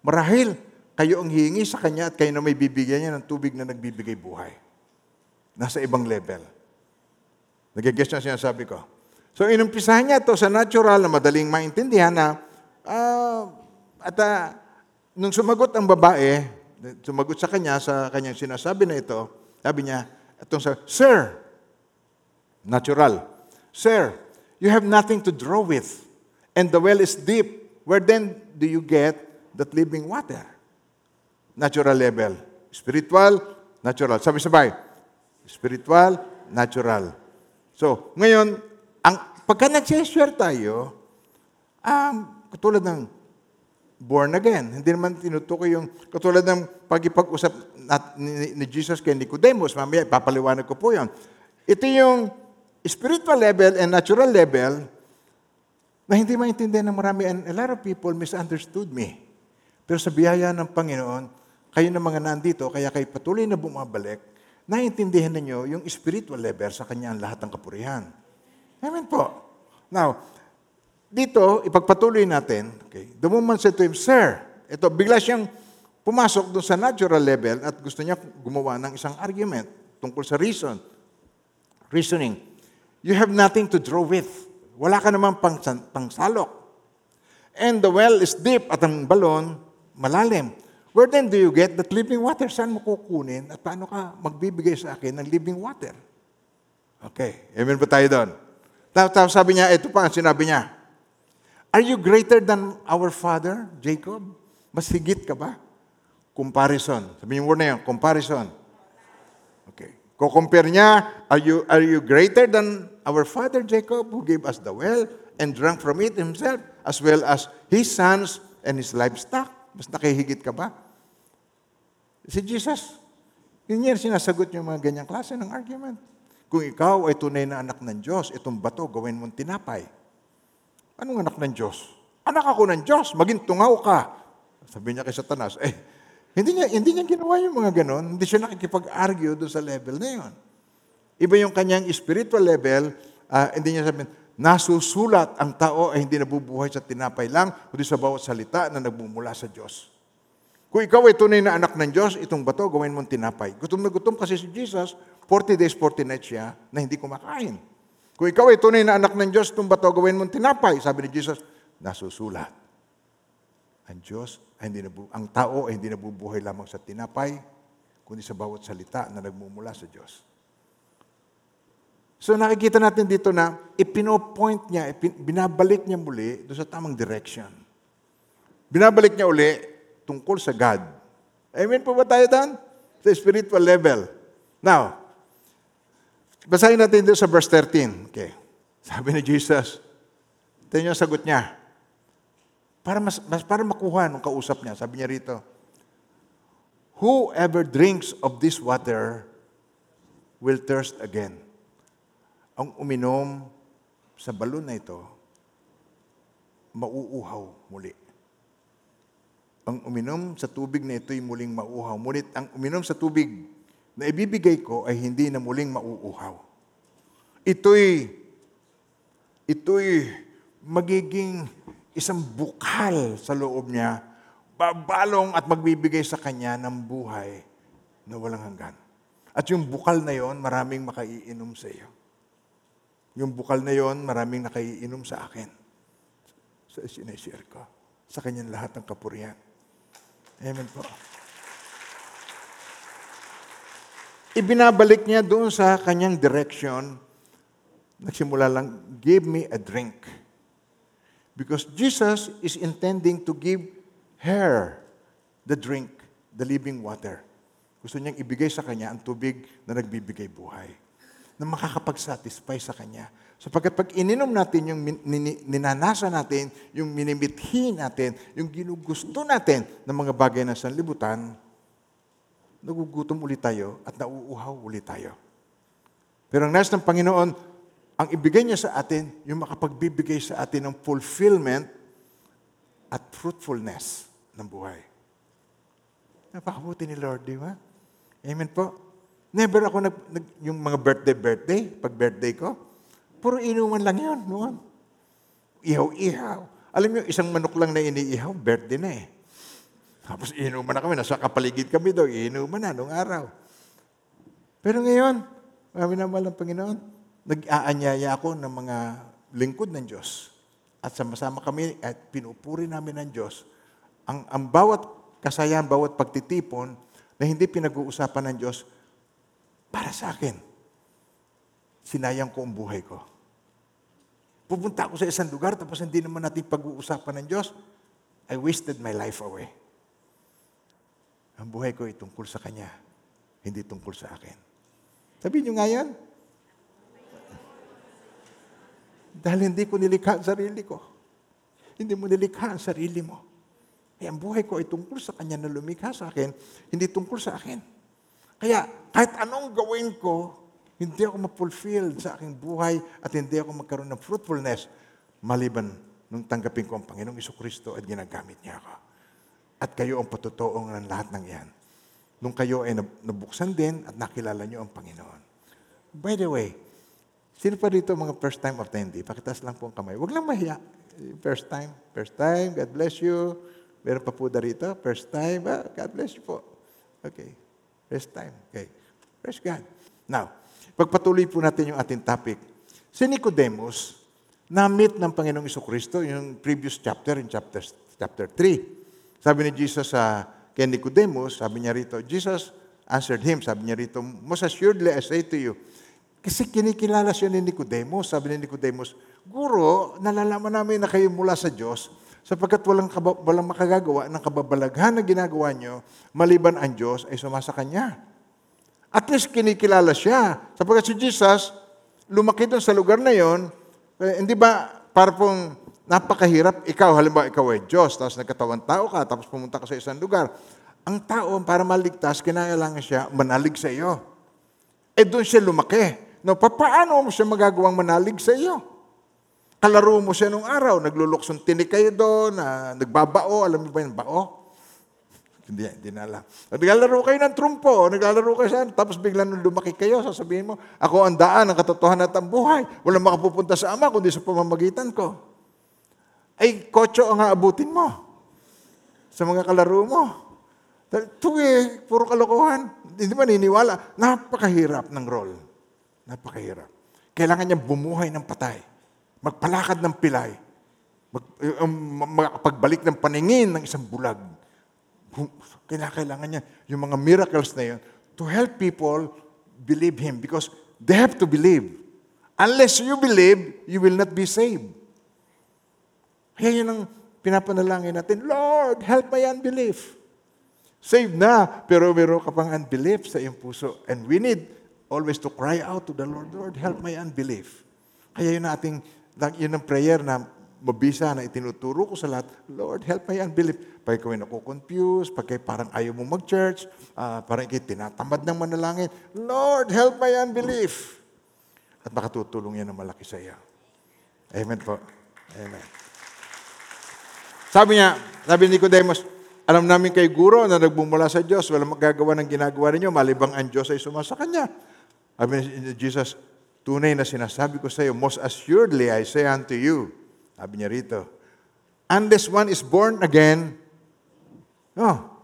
Marahil, kayo ang hihingi sa Kanya at kayo na may bibigyan niya ng tubig na nagbibigay buhay. Nasa ibang level. Nagigess na sinasabi ko. So, inumpisahan niya ito sa natural na madaling maintindihan na ah, at ah, nung sumagot ang babae, sumagot sa kanya sa kanyang sinasabi na ito, sabi niya, itong sa, Sir, natural, Sir, you have nothing to draw with, and the well is deep. Where then do you get that living water? Natural level. Spiritual, natural. Sabi-sabay. Spiritual, natural. So, ngayon, ang, pagka nag-share tayo, um, katulad ng born again, hindi naman tinutukoy yung, katulad ng pag-ipag-usap nat, ni, ni Jesus kay Nicodemus, mamaya papaliwanag ko po yan. Ito yung spiritual level and natural level na hindi maintindihan ng marami and a lot of people misunderstood me. Pero sa biyaya ng Panginoon, kayo na mga nandito, kaya kayo patuloy na bumabalik, naiintindihan ninyo yung spiritual level sa kanya ang lahat ng kapurihan. Amen po. Now, dito, ipagpatuloy natin, okay, the woman said to him, Sir, ito, bigla siyang pumasok doon sa natural level at gusto niya gumawa ng isang argument tungkol sa reason. Reasoning. You have nothing to draw with. Wala ka namang pang, pangsalok. And the well is deep at ang balon malalim. Where then do you get that living water? Saan mo kukunin at paano ka magbibigay sa akin ng living water? Okay, amen ba tayo doon? Tapos sabi niya, ito pa ang sinabi niya, Are you greater than our father, Jacob? Mas higit ka ba? Comparison. Sabi yung word na yun, comparison. Okay. Ko-compare niya, are you, are you greater than our father Jacob who gave us the well and drank from it himself as well as his sons and his livestock? Mas nakihigit ka ba? Si Jesus, yun yan sinasagot yung mga ganyang klase ng argument. Kung ikaw ay tunay na anak ng Diyos, itong bato gawin mong tinapay. Anong anak ng Diyos? Anak ako ng Diyos, maging tungaw ka. Sabi niya kay Satanas, eh, hindi niya, hindi niya ginawa yung mga ganon. Hindi siya nakikipag-argue doon sa level na yun. Iba yung kanyang spiritual level, uh, hindi niya sabihin, nasusulat ang tao ay hindi nabubuhay sa tinapay lang, kundi sa bawat salita na nagmumula sa Diyos. Kung ikaw ay tunay na anak ng Diyos, itong bato, gawin mong tinapay. Gutom na gutom kasi si Jesus, 40 days, 40 nights siya na hindi kumakain. Kung ikaw ay tunay na anak ng Diyos, itong bato, gawin mong tinapay. Sabi ni Jesus, nasusulat. Ang Diyos ay hindi nabu- ang tao ay hindi nabubuhay lamang sa tinapay, kundi sa bawat salita na nagmumula sa Diyos. So nakikita natin dito na ipinopoint niya, ipin- binabalik niya muli doon sa tamang direction. Binabalik niya uli tungkol sa God. Amen po ba tayo doon? Sa spiritual level. Now, basahin natin doon sa verse 13. Okay. Sabi ni Jesus, ito yung sagot niya. Para, mas, mas, para makuha nung kausap niya, sabi niya rito, Whoever drinks of this water will thirst again. Ang uminom sa balon na ito, mauuhaw muli. Ang uminom sa tubig na ito'y muling mauuhaw. Ngunit ang uminom sa tubig na ibibigay ko ay hindi na muling mauuhaw. Ito'y, ito'y magiging isang bukal sa loob niya, babalong at magbibigay sa kanya ng buhay na walang hanggan. At yung bukal na yon, maraming makaiinom sa iyo. Yung bukal na yon, maraming nakaiinom sa akin. Sa sineshare ko. Sa kanyang lahat ng kapurihan. Amen po. Ibinabalik niya doon sa kanyang direction. Nagsimula lang, give me a drink. Because Jesus is intending to give her the drink, the living water. Gusto niyang ibigay sa kanya ang tubig na nagbibigay buhay. Na makakapag-satisfy sa kanya. Sapagkat pag ininom natin yung ninanasa natin, yung minimithi natin, yung ginugusto natin ng mga bagay na sanlibutan, nagugutom ulit tayo at nauuhaw ulit tayo. Pero ang nais ng Panginoon, ang ibigay niya sa atin, yung makapagbibigay sa atin ng fulfillment at fruitfulness ng buhay. Napakabuti ni Lord, di ba? Amen po. Never ako nag, nag yung mga birthday-birthday, pag birthday ko, puro inuman lang yun noon. Ihaw-ihaw. Alam niyo, isang manok lang na iniihaw, birthday na eh. Tapos inuman na kami, nasa kapaligid kami daw, inuman na nung araw. Pero ngayon, kami naman ng Panginoon, nag-aanyaya ako ng mga lingkod ng Diyos. At sama-sama kami at pinupuri namin ng Diyos. Ang, ang bawat kasayahan, bawat pagtitipon na hindi pinag-uusapan ng Diyos, para sa akin, sinayang ko ang buhay ko. Pupunta ako sa isang lugar tapos hindi naman natin pag-uusapan ng Diyos, I wasted my life away. Ang buhay ko ay tungkol sa Kanya, hindi tungkol sa akin. Sabihin niyo nga yan. Dahil hindi ko nilikha ang sarili ko. Hindi mo nilikha ang sarili mo. Kaya ang buhay ko ay tungkol sa Kanya na lumikha sa akin, hindi tungkol sa akin. Kaya kahit anong gawin ko, hindi ako ma-fulfill sa aking buhay at hindi ako magkaroon ng fruitfulness maliban nung tanggapin ko ang Panginoong Iso Kristo at ginagamit niya ako. At kayo ang patutuong ng lahat ng yan. Nung kayo ay nab- nabuksan din at nakilala niyo ang Panginoon. By the way, sino pa dito mga first time attendee? Pakitas lang po ang kamay. Huwag lang mahiya. First time. First time. God bless you. Meron pa po dito. First time. Ah, God bless you po. Okay. First time. Okay. Praise God. Now, pagpatuloy po natin yung ating topic. Si Nicodemus, na-meet ng Panginoong Iso Kristo, yung previous chapter, in chapter, chapter 3. Sabi ni Jesus sa kay Nicodemus, sabi niya rito, Jesus answered him, sabi niya rito, Most assuredly I say to you, kasi kinikilala siya ni Nicodemus. Sabi ni Nicodemus, Guro, nalalaman namin na kayo mula sa Diyos sapagkat walang, kaba- walang makagagawa ng kababalaghan na ginagawa nyo maliban ang Diyos ay sumasa Kanya. At least kinikilala siya. Sapagkat si Jesus, lumaki doon sa lugar na yon, eh, hindi ba para pong napakahirap, ikaw, halimbawa ikaw ay Diyos, tapos nagkatawang tao ka, tapos pumunta ka sa isang lugar. Ang tao, para maligtas, kinailangan siya manalig sa iyo. Eh doon siya lumaki. No, paano mo siya magagawang manalig sa iyo? Kalaro mo siya nung araw, nagluluksong tinik kayo doon, na nagbabao, alam mo ba yung bao? Hindi, hindi na alam. Naglalaro kayo ng trumpo, naglalaro kayo saan, tapos bigla nung lumaki kayo, sasabihin mo, ako ang daan, ang katotohanan at ang buhay. Walang makapupunta sa Ama, kundi sa pamamagitan ko. Ay, kotso ang aabutin mo sa mga kalaro mo. Ito eh, puro kalokohan. Hindi ba niniwala? Napakahirap ng role. Napakahirap. Kailangan niya bumuhay ng patay. Magpalakad ng pilay. mag, um, makakapagbalik ng paningin ng isang bulag. Kung- Kailangan niya yung mga miracles na yun to help people believe Him because they have to believe. Unless you believe, you will not be saved. Kaya yun ang pinapanalangin natin, Lord, help my unbelief. Saved na, pero meron ka pang unbelief sa iyong puso. And we need always to cry out to the Lord, Lord, help my unbelief. Kaya yun ating, yun ang prayer na mabisa na itinuturo ko sa lahat, Lord, help my unbelief. Pag ikaw ay nakukonfuse, pag parang ayaw mo mag-church, ah, parang ikaw tinatamad ng manalangin, Lord, help my unbelief. At makatutulong yan ng malaki sa iyo. Amen po. Amen. Sabi niya, sabi ni Nicodemus, alam namin kay guro na nagbumula sa Diyos, walang magagawa ng ginagawa ninyo, malibang ang Diyos ay sumasa kanya. Sabi ni Jesus, tunay na sinasabi ko sa iyo, most assuredly I say unto you, sabi niya rito, unless one is born again, no,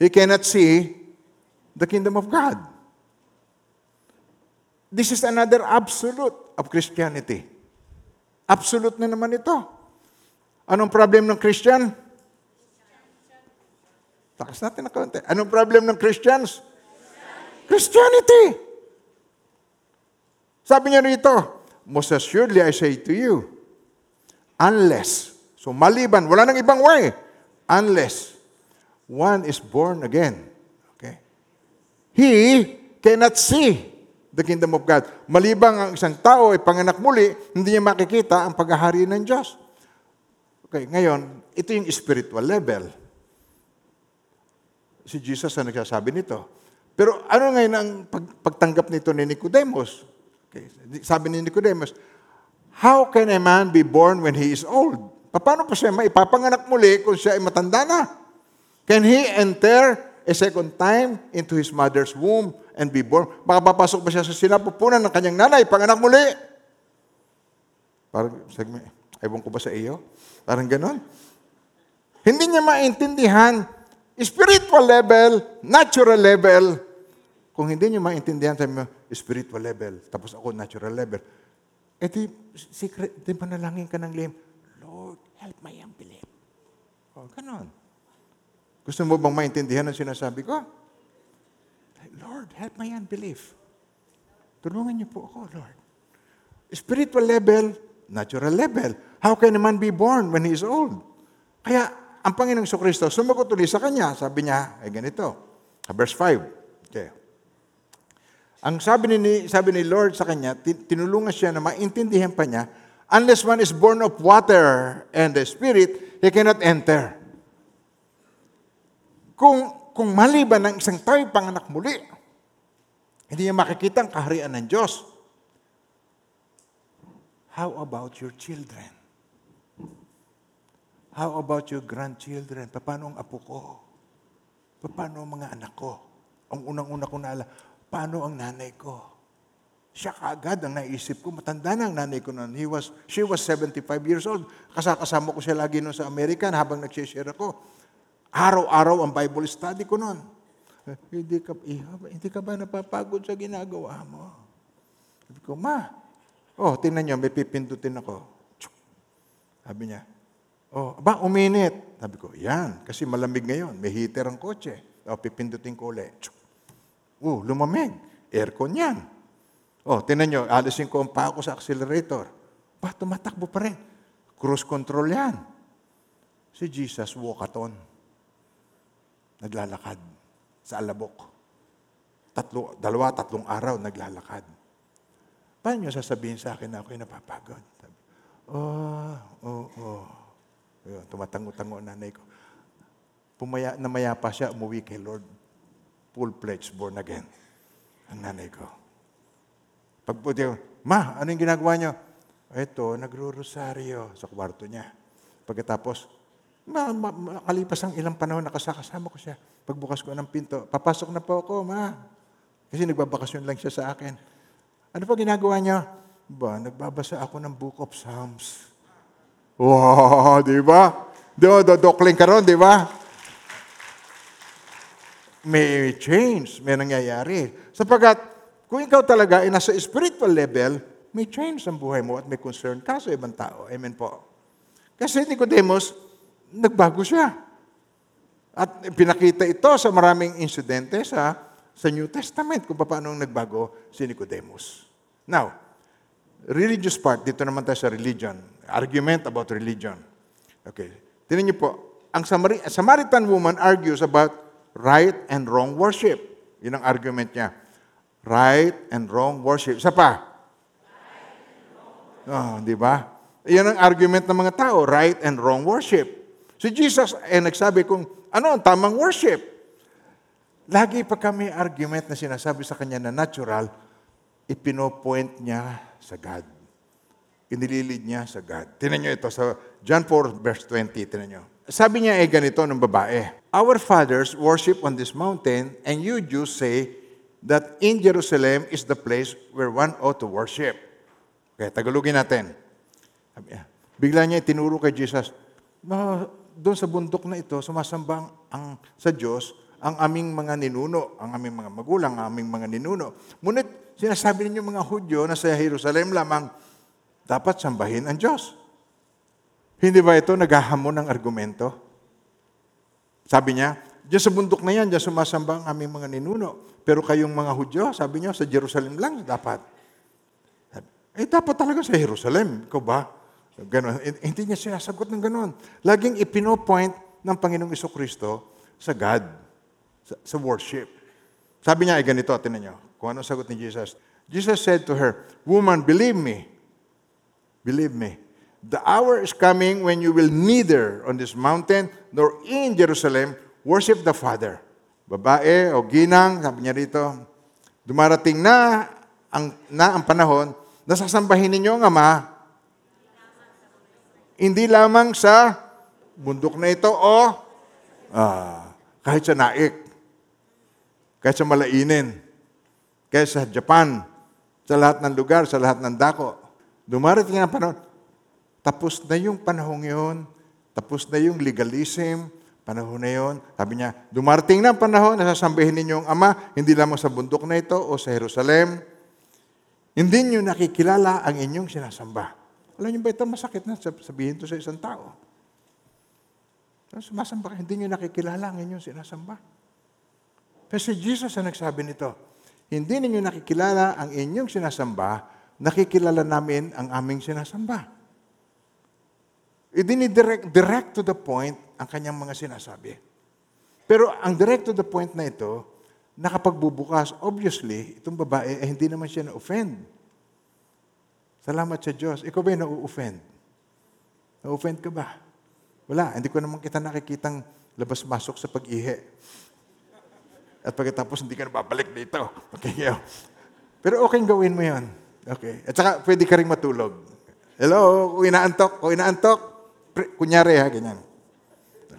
he cannot see the kingdom of God. This is another absolute of Christianity. Absolute na naman ito. Anong problem ng Christian? Takas natin na konti. Anong problem ng Christians? Christianity. Sabi niya rito, most assuredly I say to you, unless, so maliban, wala nang ibang way, unless one is born again. Okay? He cannot see the kingdom of God. Malibang ang isang tao ay panganak muli, hindi niya makikita ang paghahari ng Diyos. Okay, ngayon, ito yung spiritual level. Si Jesus ang nagsasabi nito. Pero ano ngayon ang pag, pagtanggap nito ni Nicodemus? Okay, sabi ni Nicodemus, How can a man be born when he is old? Paano pa siya maipapanganak muli kung siya ay matanda na? Can he enter a second time into his mother's womb and be born? Baka papasok ba siya sa sinapupunan ng kanyang nanay, panganak muli? Parang, sabi, ewan ko ba sa iyo? Parang ganon. Hindi niya maintindihan spiritual level, natural level. Kung hindi niyo maintindihan sa spiritual level, tapos ako natural level, eh di, secret, di manalangin ka ng lihim, Lord, help my unbelief. O, ganon. Gusto mo bang maintindihan ang sinasabi ko? Lord, help my unbelief. Tulungan niyo po ako, Lord. Spiritual level, natural level. How can a man be born when he is old? Kaya, ang Panginoong Kristo, sumagot ulit sa kanya. Sabi niya, ay ganito. Verse 5. Okay. Ang sabi ni, sabi ni Lord sa kanya, tin- tinulungan siya na maintindihan pa niya, unless one is born of water and the Spirit, he cannot enter. Kung, kung maliban ng isang tao'y panganak muli, hindi niya makikita ang kaharian ng Diyos. How about your children? How about your grandchildren? Paano ang apo ko? Paano ang mga anak ko? Ang unang-una ko naala, paano ang nanay ko? Siya kaagad ang naisip ko. Matanda na ang nanay ko noon. He was, she was 75 years old. Kasakasama ko siya lagi noon sa Amerika habang nag-share ako. Araw-araw ang Bible study ko noon. Hindi ka, iha, hindi ka ba napapagod sa ginagawa mo? Sabi ko, ma, oh, tingnan niyo, may pipindutin ako. Sabi niya, oh, ba, uminit. Sabi ko, yan, kasi malamig ngayon, may heater ang kotse. Oh, pipindutin ko ulit. Oh, lumamig. Aircon yan. Oh, tingnan niyo, alisin ko ang paa ko sa accelerator. Ba, tumatakbo pa rin. Cruise control yan. Si Jesus walkathon. Naglalakad sa alabok. Tatlo, dalawa, tatlong araw naglalakad. Paano niyo sasabihin sa akin na ako'y napapagod? Oh, oh, oh. Ayun, tumatango-tango ang nanay ko. Pumaya, namaya pa siya, umuwi kay Lord. Full-fledged, born again. Ang nanay ko. Pagputi ko, Ma, ano yung ginagawa niyo? Ito, nagro-rosaryo sa kwarto niya. Pagkatapos, ma, ma, makalipas ang ilang panahon, nakasakasama ko siya. Pagbukas ko ng pinto, papasok na po ako, ma. Kasi nagbabakasyon lang siya sa akin. Ano pa ginagawa niya? Ba, nagbabasa ako ng Book of Psalms. Wow, di ba? Do, do, dokling ka ron, di ba? May change, may nangyayari. Sapagkat, kung ikaw talaga ay nasa spiritual level, may change ang buhay mo at may concern ka sa ibang tao. Amen po. Kasi Nicodemus, nagbago siya. At pinakita ito sa maraming insidente sa, sa New Testament kung paano nagbago si Nicodemus. Now, religious part, dito naman tayo sa religion. Argument about religion. Okay. Tingnan niyo po, ang Samari- Samaritan woman argues about right and wrong worship. Yun ang argument niya. Right and wrong worship. Isa pa? Oh, di ba? Yan ang argument ng mga tao, right and wrong worship. Si Jesus ay nagsabi kung ano ang tamang worship. Lagi pa kami argument na sinasabi sa kanya na natural, ipinopoint niya sa God. Inililid niya sa God. Tinan niyo ito sa John 4 verse 20. Tinan niyo. Sabi niya ay ganito ng babae. Our fathers worship on this mountain and you Jews say that in Jerusalem is the place where one ought to worship. Okay, Tagalogin natin. Bigla niya itinuro kay Jesus, "Ma, doon sa bundok na ito, sumasamba ang sa Diyos ang aming mga ninuno, ang aming mga magulang, ang aming mga ninuno. Ngunit sinasabi ninyo mga Hudyo na sa Jerusalem lamang dapat sambahin ang Diyos. Hindi ba ito naghahamon ng argumento? Sabi niya, diyan sa bundok na yan, diyan sumasamba ang aming mga ninuno. Pero kayong mga Hudyo, sabi niyo, sa Jerusalem lang dapat. Eh, dapat talaga sa Jerusalem. Ikaw ba? Ganon. Eh, Hindi niya sinasagot ng ganon. Laging ipinopoint ng Panginoong Iso Kristo sa God, sa, sa worship. Sabi niya ay ganito, tinan niyo, kung anong sagot ni Jesus. Jesus said to her, Woman, believe me. Believe me. The hour is coming when you will neither on this mountain nor in Jerusalem worship the Father. Babae o ginang, sabi niya rito, dumarating na ang, na ang panahon na sasambahin ninyo ang Ama hindi lamang sa bundok na ito o ah, kahit sa naik, kahit sa malainin, kahit sa Japan, sa lahat ng lugar, sa lahat ng dako. Dumarating ang panahon, tapos na yung panahon yun, tapos na yung legalism, panahon na yun. Sabi niya, dumarating na ang panahon na sasambihin ninyo ang Ama, hindi lamang sa bundok na ito o sa Jerusalem. Hindi niyo nakikilala ang inyong sinasamba. Alam niyo ba ito masakit na sab- sabihin to sa isang tao? Sumasamba ka, hindi niyo nakikilala ang inyong sinasamba. Pero si Jesus ang nagsabi nito, hindi ninyo nakikilala ang inyong sinasamba, nakikilala namin ang aming sinasamba. Idinidirect direct to the point ang kanyang mga sinasabi. Pero ang direct to the point na ito, nakapagbubukas, obviously, itong babae ay hindi naman siya na-offend. Salamat sa Diyos. Ikaw ba na-offend? Na-offend ka ba? Wala. Hindi ko naman kita nakikitang labas-masok sa pag-ihi. At pagkatapos hindi ka na dito. Okay, yo. Pero okay gawin mo yon. Okay. At saka pwede ka rin matulog. Hello, kung inaantok, kung inaantok, pre- kunyari ha, ganyan.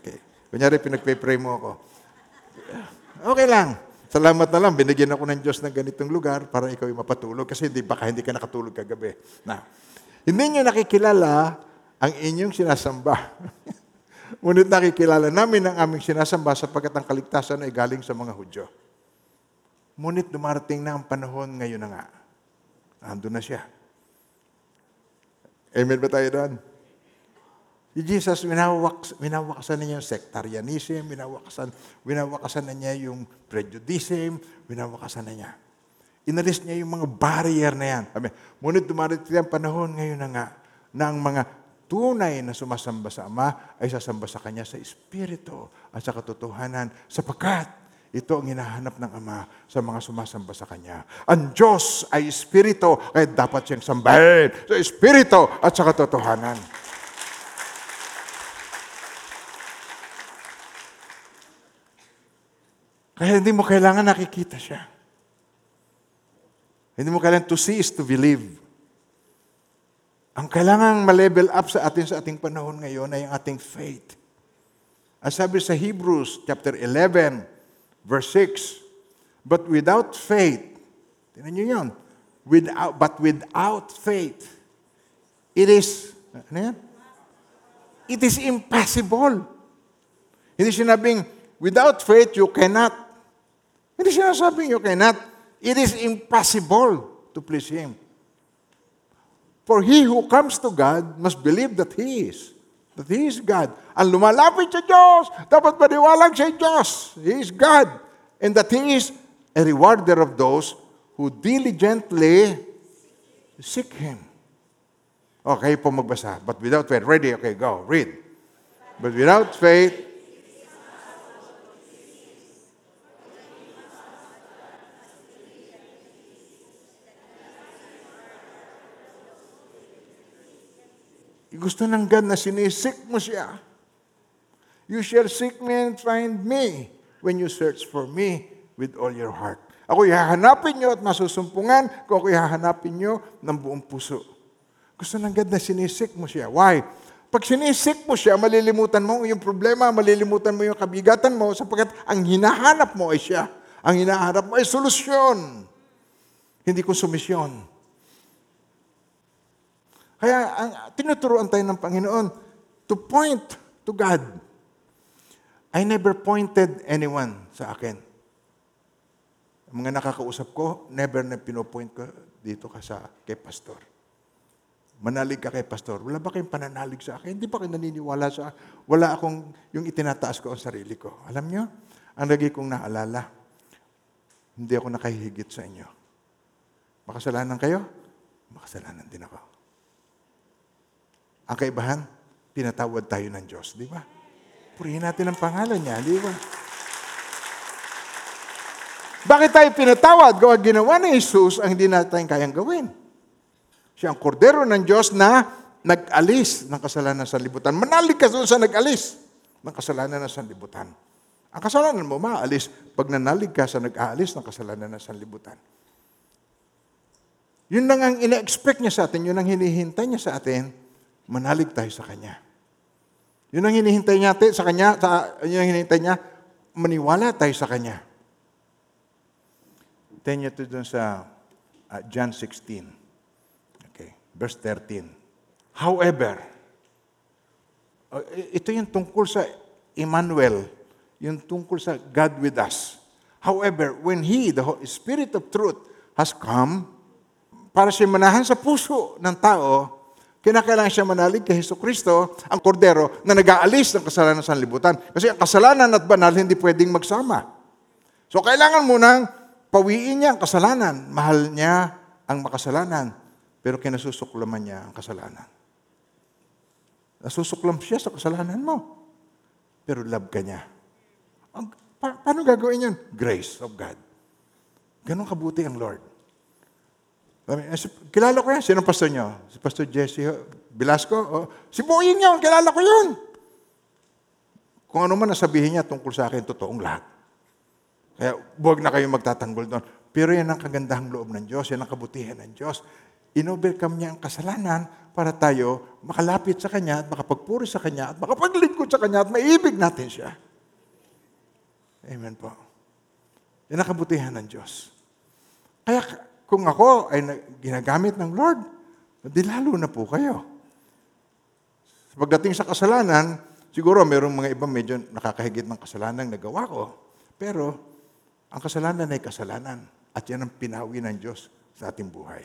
Okay. Kunyari, pinagpe-pray mo ako. Okay lang. Salamat na lang, binigyan ako ng Diyos ng ganitong lugar para ikaw ay mapatulog kasi hindi baka hindi ka nakatulog kagabi. Na, hindi nyo nakikilala ang inyong sinasamba. Ngunit nakikilala namin ang aming sinasamba sapagkat ang kaligtasan ay galing sa mga Hudyo. Ngunit dumarating na ang panahon ngayon na nga. Ando na siya. Amen ba tayo doon? Si Jesus, winawaks, winawakasan na niya yung sectarianism, winawakasan, winawakasan na niya yung prejudice, winawakasan na niya. Inalis niya yung mga barrier na yan. Sabi, ngunit dumarating ang panahon ngayon na nga, na ang mga tunay na sumasamba sa Ama ay sasamba sa Kanya sa Espiritu at sa katotohanan sapagkat ito ang hinahanap ng Ama sa mga sumasamba sa Kanya. Ang Diyos ay Espiritu, kaya dapat siyang sambahin sa Espiritu at sa katotohanan. Kaya hindi mo kailangan nakikita siya. Hindi mo kailangan to see is to believe. Ang kailangan ma-level up sa atin sa ating panahon ngayon ay ang ating faith. Ang sabi sa Hebrews chapter 11, verse 6, But without faith, tinan nyo yun, without, but without faith, it is, ano yan? It is impossible. Hindi sinabing, without faith, you cannot. Hindi sinasabing you cannot. It is impossible to please Him. For he who comes to God must believe that He is. that He is God. Ang lumalapit sa Diyos, dapat maniwalang ay Diyos. He is God. And that He is a rewarder of those who diligently seek Him. Okay po magbasa. But without faith, ready? Okay, go. Read. But without faith, gusto ng God na sinisik mo siya. You shall seek me and find me when you search for me with all your heart. Ako hahanapin nyo at masusumpungan kung ako hahanapin nyo ng buong puso. Gusto ng God na sinisik mo siya. Why? Pag sinisik mo siya, malilimutan mo yung problema, malilimutan mo yung kabigatan mo sapagkat ang hinahanap mo ay siya. Ang hinahanap mo ay solusyon. Hindi konsumisyon. Kaya ang tinuturuan tayo ng Panginoon to point to God. I never pointed anyone sa akin. Ang mga nakakausap ko, never na pinopoint ko dito ka sa kay pastor. Manalig ka kay pastor. Wala ba kayong pananalig sa akin? Hindi ba kayo naniniwala sa Wala akong yung itinataas ko ang sarili ko. Alam nyo, ang lagi kong naalala, hindi ako nakahihigit sa inyo. Makasalanan kayo? Makasalanan din ako. Ang kaibahan, pinatawad tayo ng Diyos, di ba? Purihin natin ang pangalan niya, di ba? Bakit tayo pinatawad? Gawa ginawa ni Jesus ang hindi natin kayang gawin. Siya ang kordero ng Diyos na nag-alis ng kasalanan sa libutan. Manalig ka sa nag-alis ng kasalanan ng sanlibutan. Ang kasalanan mo maalis pag nanalig ka sa nag-aalis ng kasalanan ng sanlibutan. Yun lang ang ina-expect niya sa atin, yun ang hinihintay niya sa atin, manalig tayo sa Kanya. Yun ang hinihintay niya sa Kanya, sa, yun ang hinihintay niya, maniwala tayo sa Kanya. Tingnan niyo ito dun sa uh, John 16. Okay, verse 13. However, uh, ito yung tungkol sa Emmanuel, yung tungkol sa God with us. However, when He, the Spirit of truth, has come, para siya manahan sa puso ng tao, kinakailangan siya manalig kay Heso Kristo, ang kordero na nag-aalis ng kasalanan sa libutan. Kasi ang kasalanan at banal hindi pwedeng magsama. So kailangan munang pawiin niya ang kasalanan. Mahal niya ang makasalanan, pero kinasusuklaman niya ang kasalanan. Nasusuklam siya sa kasalanan mo, pero love ka niya. Ang, pa- paano gagawin yun? Grace of God. Ganon kabuti ang Lord. Si- kilala ko yan. Sino pastor niyo? Si Pastor Jesse Velasco? O, si Boying yun. Kilala ko yun. Kung ano man nasabihin niya tungkol sa akin, totoong lahat. Kaya huwag na kayong magtatanggol doon. Pero yan ang kagandahang loob ng Diyos. Yan ang kabutihan ng Diyos. Inovercome niya ang kasalanan para tayo makalapit sa Kanya at makapagpuri sa Kanya at makapaglingkod sa Kanya at maibig natin siya. Amen po. Yan ang kabutihan ng Diyos. Kaya kung ako ay na- ginagamit ng Lord, di lalo na po kayo. Pagdating sa kasalanan, siguro mayroong mga iba medyo nakakahigit ng kasalanan na nagawa ko. Pero, ang kasalanan ay kasalanan. At yan ang pinawi ng Diyos sa ating buhay.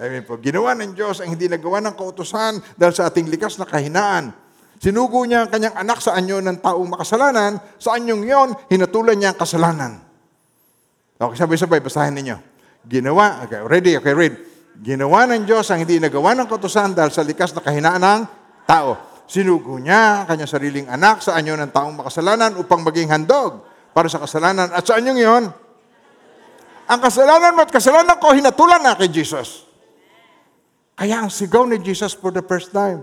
Amen po. Ginawa ng Diyos ang hindi nagawa ng kautusan dahil sa ating likas na kahinaan. Sinugo niya ang kanyang anak sa anyo ng taong makasalanan. Sa anyong yon, hinatulan niya ang kasalanan. Okay, sabay-sabay, basahin ninyo. Ginawa, okay, ready, okay, read. Ginawa ng Diyos ang hindi nagawa ng kautusan dahil sa likas na kahinaan ng tao. Sinugo niya ang kanyang sariling anak sa anyo ng taong makasalanan upang maging handog para sa kasalanan. At sa anyong yon, ang kasalanan mo at kasalanan ko, hinatulan na kay Jesus. Kaya ang sigaw ni Jesus for the first time,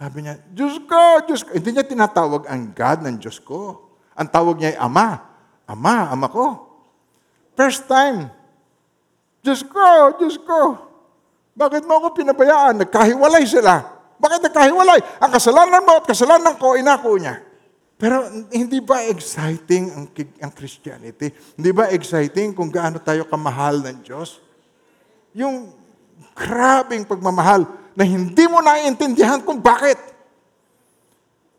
sabi niya, Diyos ko, Diyos ko. Hindi niya tinatawag ang God ng Diyos ko. Ang tawag niya ay Ama. Ama, Ama ko. First time. Diyos ko, Diyos ko. Bakit mo ako pinabayaan? Nagkahiwalay sila. Bakit nagkahiwalay? Ang kasalanan mo at kasalanan ko, inako niya. Pero hindi ba exciting ang, ang Christianity? Hindi ba exciting kung gaano tayo kamahal ng Diyos? Yung grabing pagmamahal na hindi mo naiintindihan kung bakit.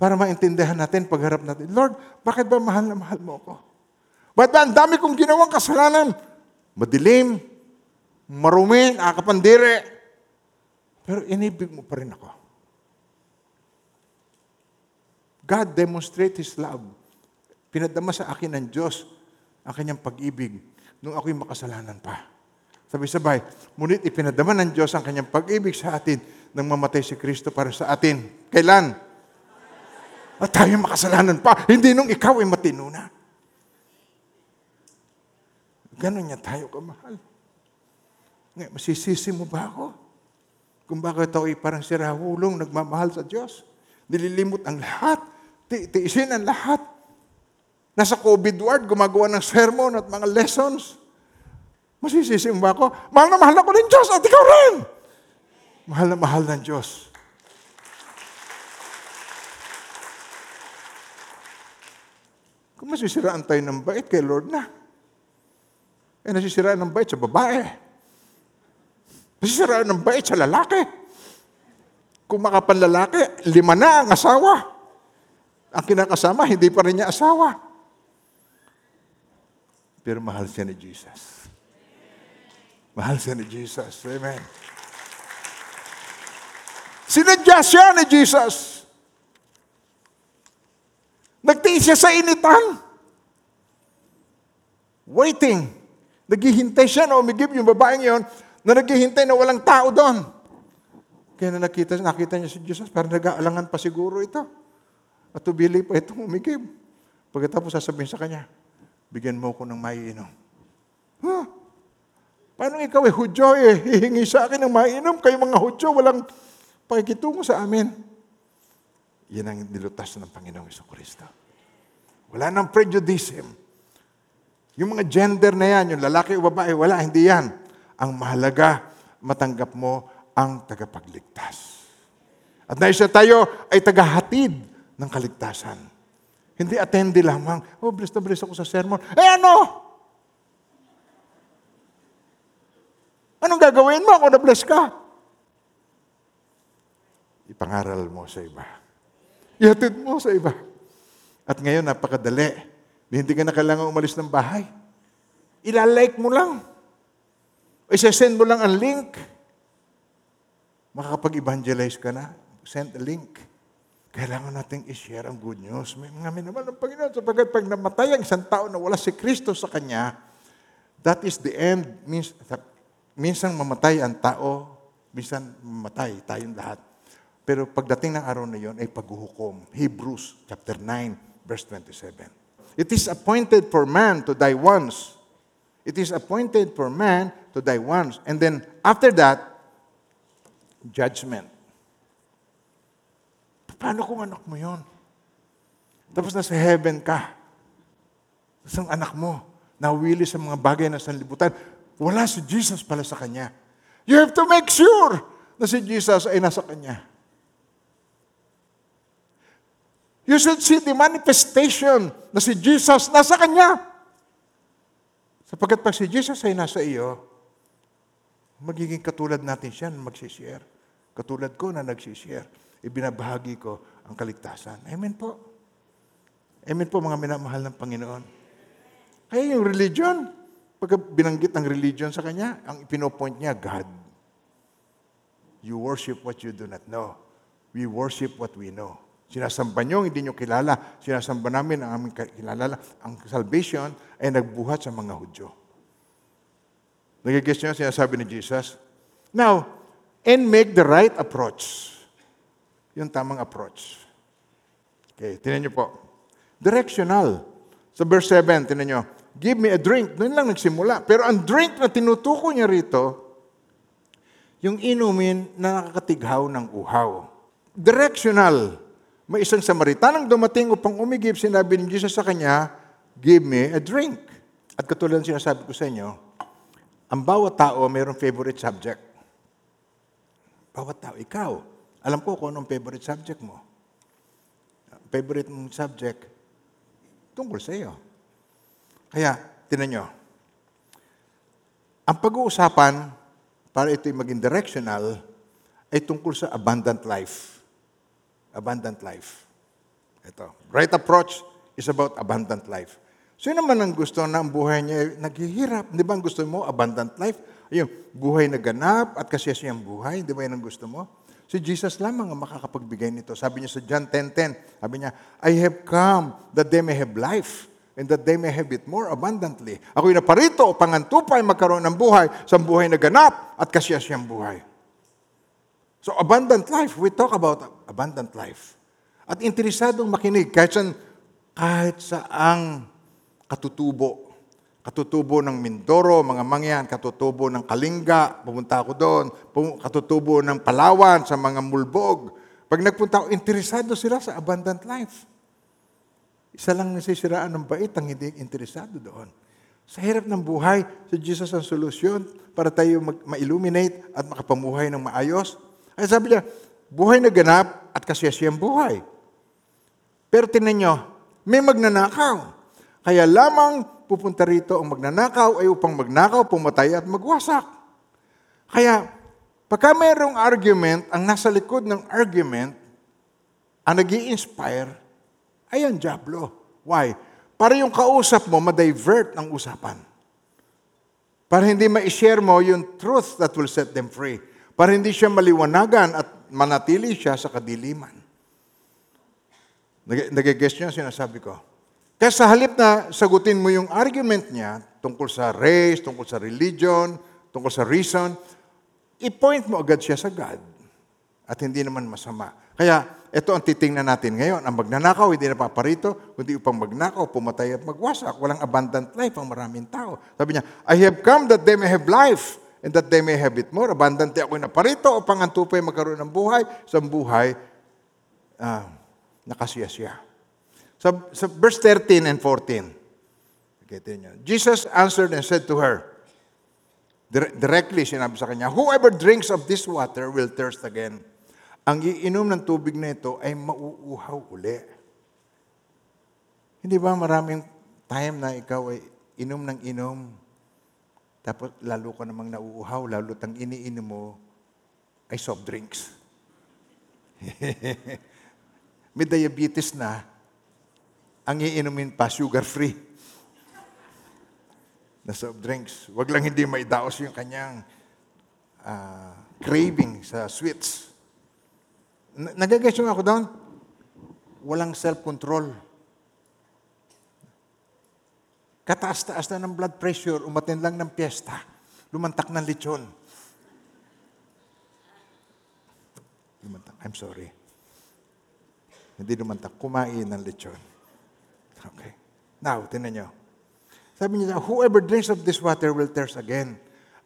Para maintindihan natin pagharap natin, Lord, bakit ba mahal na mahal mo ako? Ba't ba ang dami kong ginawang kasalanan? Madilim, marumi, nakakapandire. Pero inibig mo pa rin ako. God demonstrate His love. Pinadama sa akin ng Diyos ang kanyang pag-ibig nung ako'y makasalanan pa. Sabay-sabay, ngunit ipinadama ng Diyos ang kanyang pag-ibig sa atin nang mamatay si Kristo para sa atin. Kailan? At tayo makasalanan pa. Hindi nung ikaw ay matino na. Ganon niya tayo kamahal. Ngayon, masisisi mo ba ako? Kung bakit ako ay parang sirahulong, nagmamahal sa Diyos. Nililimot ang lahat. Ti tiisin ang lahat. Nasa COVID ward, gumagawa ng sermon at mga lessons. Masisisi mo ba ako? Mahal na mahal ako ng Diyos at ikaw rin. Mahal na mahal ng Diyos. Kung masisiraan tayo ng bait kay Lord na, eh nasisiraan ng bait sa babae. Nasisiraan ng bait sa lalaki. Kung makapanlalaki, lima na ang asawa. Ang kinakasama, hindi pa rin niya asawa. Pero mahal siya ni Jesus. Mahal siya ni Jesus. Amen. Sinadya siya ni Jesus. Nagtiis siya sa initan. Waiting. Naghihintay siya na umigib yung babaeng yon na naghihintay na walang tao doon. Kaya na nakita, nakita niya si Jesus, parang nag-aalangan pa siguro ito. At tubili pa itong umigib. Pagkatapos sasabihin sa kanya, bigyan mo ko ng maiinom. Huh? Paano ikaw eh, Hudyo eh, hihingi sa akin ng maiinom? Kayo mga Hudyo, walang pakikitungo sa amin. Yan ang nilutas ng Panginoong Iso Kristo. Wala nang prejudice. Yung mga gender na yan, yung lalaki o babae, wala, hindi yan. Ang mahalaga, matanggap mo ang tagapagligtas. At na isa tayo ay tagahatid ng kaligtasan. Hindi attende lamang, oh, blessed na blessed ako sa sermon. Eh ano? Anong gagawin mo kung na-bless ka? Ipangaral mo sa iba. Ihatid mo sa iba. At ngayon, napakadali. Hindi ka na kailangan umalis ng bahay. Ilalike mo lang. Isa-send mo lang ang link. Makakapag-evangelize ka na. Send a link. Kailangan nating i-share ang good news. May mga minamahal ng Panginoon sapagkat pag namatay ang isang tao na wala si Kristo sa Kanya, that is the end. Means, minsan mamatay ang tao, minsan mamatay tayong lahat. Pero pagdating ng araw na yon ay paghuhukom. Hebrews chapter 9, verse 27. It is appointed for man to die once. It is appointed for man to die once. And then after that, judgment. Paano kung anak mo yon? Tapos nasa heaven ka. Tapos ang anak mo, nawili sa mga bagay na sanlibutan. Wala si Jesus pala sa kanya. You have to make sure na si Jesus ay nasa kanya. You should see the manifestation na si Jesus nasa kanya. Sapagkat pag si Jesus ay nasa iyo, magiging katulad natin siya na magsishare. Katulad ko na nagsishare. Ibinabahagi ko ang kaligtasan. Amen po. Amen po mga minamahal ng Panginoon. Kaya yung religion, pag binanggit ang religion sa kanya, ang pinopoint niya, God. You worship what you do not know. We worship what we know. Sinasamba nyo, hindi nyo kilala. Sinasamba namin ang aming kilala. Ang salvation ay nagbuhat sa mga Hudyo. Nagigis nyo, sinasabi ni Jesus. Now, and make the right approach. Yung tamang approach. Okay, tinan nyo po. Directional. Sa verse 7, tinan nyo. Give me a drink. Doon lang nagsimula. Pero ang drink na tinutuko niya rito, yung inumin na nakakatighaw ng uhaw. Directional. May isang Samaritanang dumating upang umigib, sinabi ni Jesus sa kanya, give me a drink. At katulad ng sinasabi ko sa inyo, ang bawat tao mayroong favorite subject. Bawat tao, ikaw, alam ko kung anong favorite subject mo. Favorite mong subject, tungkol sa iyo. Kaya, tinan nyo, ang pag-uusapan, para ito'y maging directional, ay tungkol sa abundant life. Abundant life. Ito. Right approach is about abundant life. Sino naman ang gusto na ang buhay niya naghihirap? Di ba ang gusto mo, abundant life? Yung buhay na ganap at kasiyasiyang buhay, di ba yan ang gusto mo? Si Jesus lamang ang makakapagbigay nito. Sabi niya sa John 10.10, sabi niya, I have come that they may have life and that they may have it more abundantly. Ako'y naparito upang ang tupay magkaroon ng buhay sa buhay na ganap at kasiyasiyang buhay. So abundant life, we talk about abundant life. At interesadong makinig kahit saan, kahit saang katutubo. Katutubo ng Mindoro, mga mangyan, katutubo ng Kalinga, pumunta ako doon, katutubo ng Palawan, sa mga mulbog. Pag nagpunta ako, interesado sila sa abundant life. Isa lang nasisiraan ng bait ang hindi interesado doon. Sa hirap ng buhay, si Jesus ang solusyon para tayo mag- ma-illuminate at makapamuhay ng maayos. Ay sabi niya, buhay na ganap at kasiyasiyang buhay. Pero tinan nyo, may magnanakaw. Kaya lamang pupunta rito ang magnanakaw ay upang magnakaw, pumatay at magwasak. Kaya, pagka mayroong argument, ang nasa likod ng argument, ang nag inspire ay ang Diablo. Why? Para yung kausap mo, ma-divert ang usapan. Para hindi ma-share mo yung truth that will set them free. Para hindi siya maliwanagan at manatili siya sa kadiliman. Nag- Nag-guess niyo ang sinasabi ko? Kaya sa halip na sagutin mo yung argument niya tungkol sa race, tungkol sa religion, tungkol sa reason, i-point mo agad siya sa God. At hindi naman masama. Kaya ito ang titingnan natin ngayon. Ang magnanakaw, hindi na paparito, kundi upang magnakaw, pumatay at magwasak. Walang abundant life ang maraming tao. Sabi niya, I have come that they may have life and that they may have it more. Abundant ako na parito upang ang tupay magkaroon ng buhay sa buhay ah, nakasiyasya. Sa, sa verse 13 and 14, okay, tingnan niyo. Jesus answered and said to her, dire- directly sinabi sa kanya, Whoever drinks of this water will thirst again. Ang iinom ng tubig na ito ay mauuhaw uli. Hindi ba maraming time na ikaw ay inom ng inom, tapos lalo ka namang nauuhaw, lalo tang iniinom mo ay soft drinks. May diabetes na, ang iinumin pa, sugar-free na soft drinks. Huwag lang hindi maidaos yung kanyang ah, craving sa sweets. N- Nagagas yung ako doon. Walang self-control. Kataas-taas na ng blood pressure, umatin lang ng piyesta, lumantak ng lechon. Lumantak, I'm sorry. Hindi lumantak, kumain ng lechon. Okay. Now, tinan nyo. Sabi niya, whoever drinks of this water will thirst again.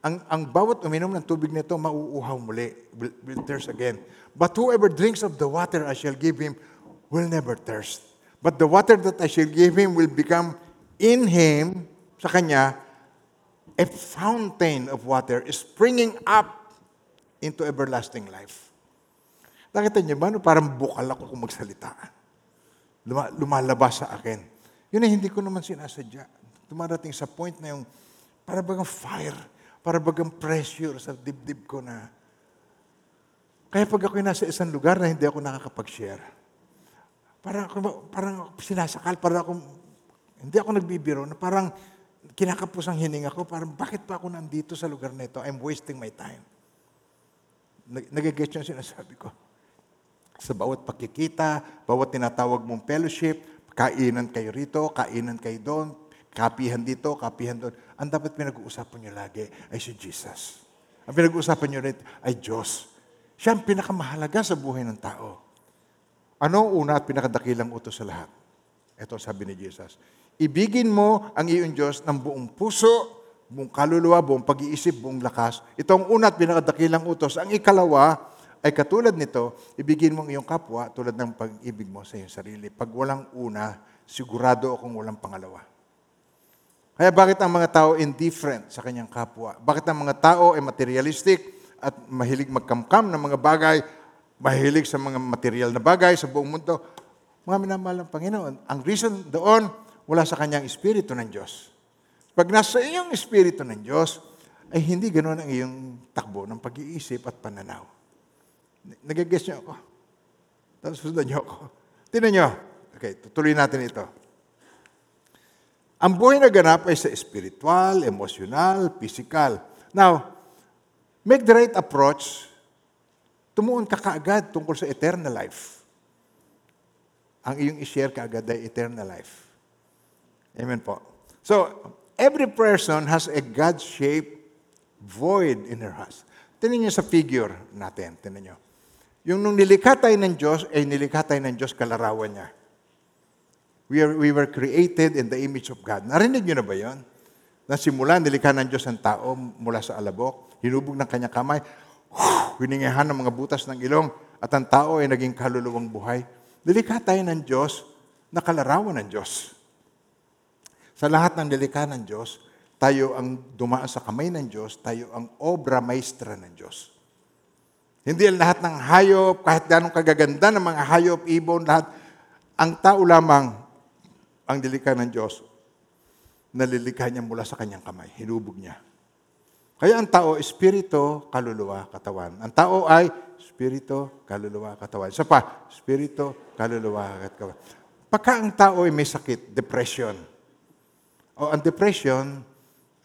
Ang, ang bawat uminom ng tubig nito, mauuhaw muli, will, will thirst again. But whoever drinks of the water I shall give him will never thirst. But the water that I shall give him will become in him, sa kanya, a fountain of water springing up into everlasting life. Nakita niyo ba, no? parang bukal ako kung magsalita. Luma- lumalabas sa akin. Yun ay hindi ko naman sinasadya. Dumarating sa point na yung para bagang fire, para bagang pressure sa dibdib ko na kaya pag ako'y nasa isang lugar na hindi ako nakakapag-share, parang, parang sinasakal, parang ako, hindi ako nagbibiro, na parang kinakapos ang hininga ko, parang bakit pa ako nandito sa lugar na ito? I'm wasting my time. Nag- Nagigets yung sinasabi ko sa bawat pakikita, bawat tinatawag mong fellowship, kainan kayo rito, kainan kayo doon, kapihan dito, kapihan doon. Ang dapat pinag-uusapan nyo lagi ay si Jesus. Ang pinag-uusapan nyo rin ay Diyos. Siya ang pinakamahalaga sa buhay ng tao. Ano una at pinakadakilang utos sa lahat? Ito sabi ni Jesus. Ibigin mo ang iyong Diyos ng buong puso, buong kaluluwa, buong pag-iisip, buong lakas. Ito ang una at pinakadakilang utos. Ang ikalawa ay katulad nito, ibigin mo ang iyong kapwa tulad ng pag-ibig mo sa iyong sarili. Pag walang una, sigurado akong walang pangalawa. Kaya bakit ang mga tao indifferent sa kanyang kapwa? Bakit ang mga tao ay materialistic at mahilig magkamkam ng mga bagay, mahilig sa mga material na bagay sa buong mundo? Mga minamahal ng Panginoon, ang reason doon, wala sa kanyang espiritu ng Diyos. Pag nasa iyong espiritu ng Diyos, ay hindi ganoon ang iyong takbo ng pag-iisip at pananaw. Nagagess niyo ako. Tapos sundan niyo ako. Tinan niyo. Okay, tutuloy natin ito. Ang buhay na ganap ay sa spiritual, emotional, physical. Now, make the right approach tumuon ka kaagad tungkol sa eternal life. Ang iyong i-share kaagad ay eternal life. Amen po. So, every person has a God-shaped void in her heart. Tingnan niyo sa figure natin. Tingnan niyo. Yung nung nilikha tayo ng Diyos, ay nilikha tayo ng Diyos kalarawan niya. We, are, we were created in the image of God. Narinig niyo na ba yon? Na simula, nilikha ng Diyos ang tao mula sa alabok, hinubog ng kanyang kamay, hiningihan ng mga butas ng ilong, at ang tao ay naging kaluluwang buhay. Nilikha tayo ng Diyos na kalarawan ng Diyos. Sa lahat ng nilikha ng Diyos, tayo ang dumaan sa kamay ng Diyos, tayo ang obra maestra ng Diyos. Hindi ang lahat ng hayop, kahit ganong kagaganda ng mga hayop, ibon, lahat. Ang tao lamang ang nilikha ng Diyos, nalilikha niya mula sa kanyang kamay. Hinubog niya. Kaya ang tao, espiritu, kaluluwa, katawan. Ang tao ay espiritu, kaluluwa, katawan. Isa pa, espiritu, kaluluwa, katawan. Pagka ang tao ay may sakit, depression. O ang depression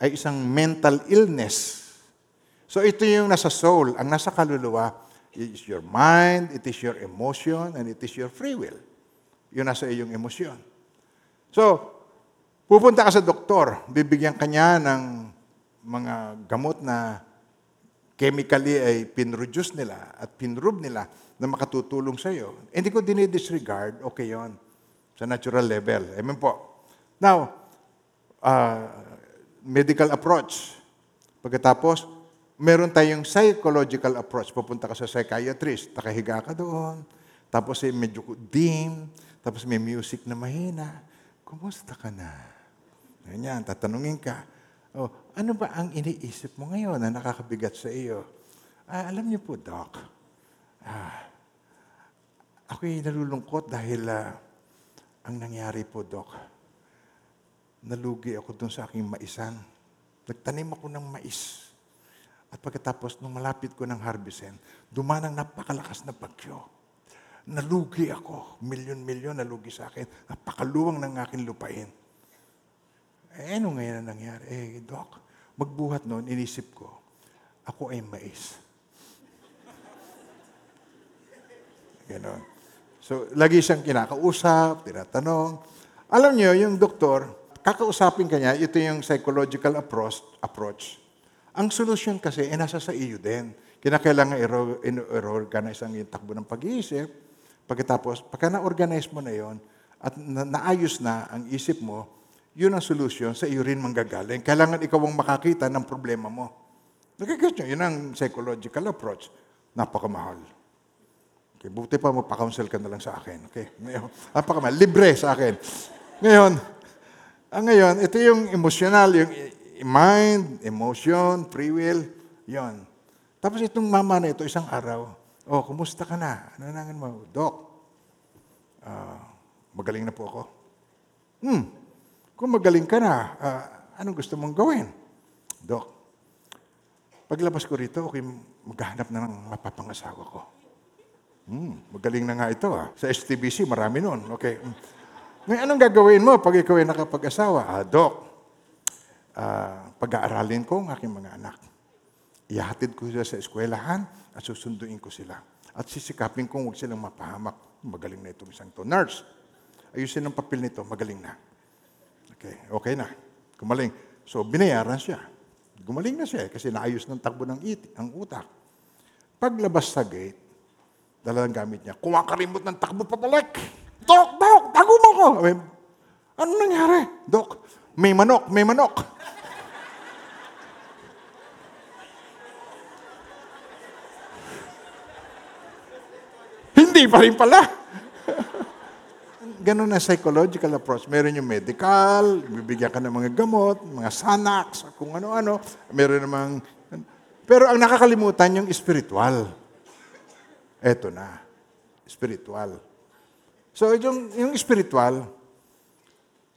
ay isang mental illness. So ito yung nasa soul. Ang nasa kaluluwa it is your mind, it is your emotion, and it is your free will. Yun nasa iyong emosyon. So, pupunta ka sa doktor, bibigyan ka niya ng mga gamot na chemically ay pinroduce nila at pinrub nila na makatutulong sa iyo. Hindi ko dinidisregard, okay yon sa natural level. Amen po. Now, uh, medical approach. Pagkatapos, meron tayong psychological approach. Pupunta ka sa psychiatrist, nakahiga ka doon, tapos ay medyo dim, tapos may music na mahina. Kumusta ka na? Ganyan, tatanungin ka. Oh, ano ba ang iniisip mo ngayon na nakakabigat sa iyo? Ah, alam niyo po, Doc, ah, ako'y nalulungkot dahil ah, ang nangyari po, Doc, nalugi ako dun sa aking maisan. Nagtanim ako ng mais. At pagkatapos, nung malapit ko ng harvestin, dumanang napakalakas na bagyo. Nalugi ako. Milyon-milyon nalugi sa akin. Napakaluwang ng aking lupain. Eh, ano ngayon ang nangyari? Eh, Doc, magbuhat noon, inisip ko, ako ay mais. Ganon. So, lagi siyang kinakausap, tinatanong. Alam niyo, yung doktor, kakausapin ka niya, ito yung psychological approach. approach. Ang solusyon kasi, eh, nasa sa iyo din. Kinakailangan i-organize ang takbo ng pag-iisip. Pagkatapos, pagka na-organize mo na yon at na- naayos na ang isip mo, yun ang solusyon, sa iyo rin manggagaling. Kailangan ikaw ang makakita ng problema mo. Nagkagets nyo, yun ang psychological approach. Napakamahal. Okay, buti pa magpa-counsel ka na lang sa akin. Okay, ngayon, napakamahal. Libre sa akin. Ngayon, ang ngayon, ito yung emotional, yung mind, emotion, free will, yon. Tapos itong mama na ito, isang araw, oh, kumusta ka na? Ano nangan mo? Doc, ah, magaling na po ako. Hmm, kung magaling ka na, ah, anong gusto mong gawin? Doc, paglabas ko rito, okay, maghahanap na ng mapapangasawa ko. Hmm, magaling na nga ito ah. Sa STBC, marami nun. Okay. Hmm. Ngayon, anong gagawin mo pag ikaw ay nakapag-asawa? Ah, Doc, ah, pag-aaralin ko ang aking mga anak. Ihatid ko sila sa eskwelahan at susunduin ko sila. At sisikapin kong huwag silang mapahamak. Magaling na itong isang to. Nurse, ayusin ang papel nito. Magaling na. Okay, okay na. Gumaling. So, binayaran siya. Gumaling na siya eh, kasi naayos ng takbo ng iti, ang utak. Paglabas sa gate, dala ng gamit niya, kumakarimot ng takbo pabalik. Dok, Dok, tago mo ko. Sabi, ano nangyari? Dok, may manok, may manok. Hindi pa rin pala. Ganun na psychological approach. Meron yung medical, bibigyan ka ng mga gamot, mga sanax, kung ano-ano. Meron namang... Pero ang nakakalimutan yung spiritual. Eto na. Spiritual. So, yung, yung spiritual,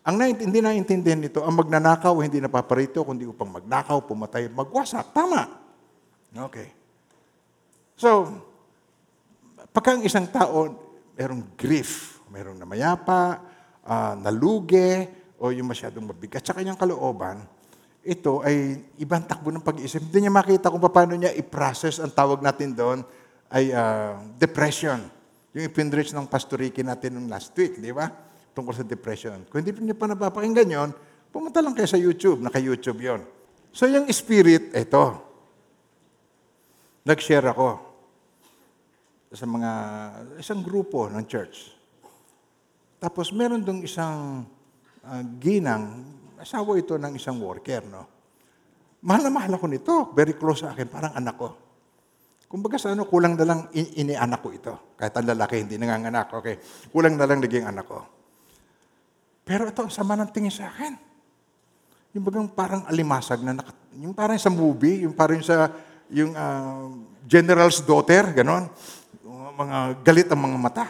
ang na, hindi naintindihan nito, ang magnanakaw, hindi napaparito, kundi upang magnakaw, pumatay, magwasak. Tama. Okay. So, pagka ang isang tao, merong grief, merong namayapa, uh, nalugi, o yung masyadong mabigat sa kanyang kalooban, ito ay ibang takbo ng pag-iisip. Hindi niya makita kung paano niya i-process ang tawag natin doon ay ah, depression. Yung ipinrich ng pastoriki natin nung last week, di ba? Tungkol sa depression. Kung hindi niyo pa napapakinggan yon, pumunta lang kayo sa YouTube. Naka-YouTube yon. So yung spirit, ito. Nag-share ako sa mga, isang grupo ng church. Tapos meron dong isang ah, ginang, asawa ito ng isang worker, no? Mahal na mahal ako nito. Very close sa akin, parang anak ko. Kumbaga sa ano, kulang na lang in- inianak ko ito. Kahit ang lalaki, hindi nanganganak. Okay. Kulang na lang naging anak ko. Pero ito, ang sama ng tingin sa akin. Yung bagang parang alimasag na, naka, yung parang sa movie, yung parang sa, yung ah, general's daughter, ganon. Mga galit ang mga mata.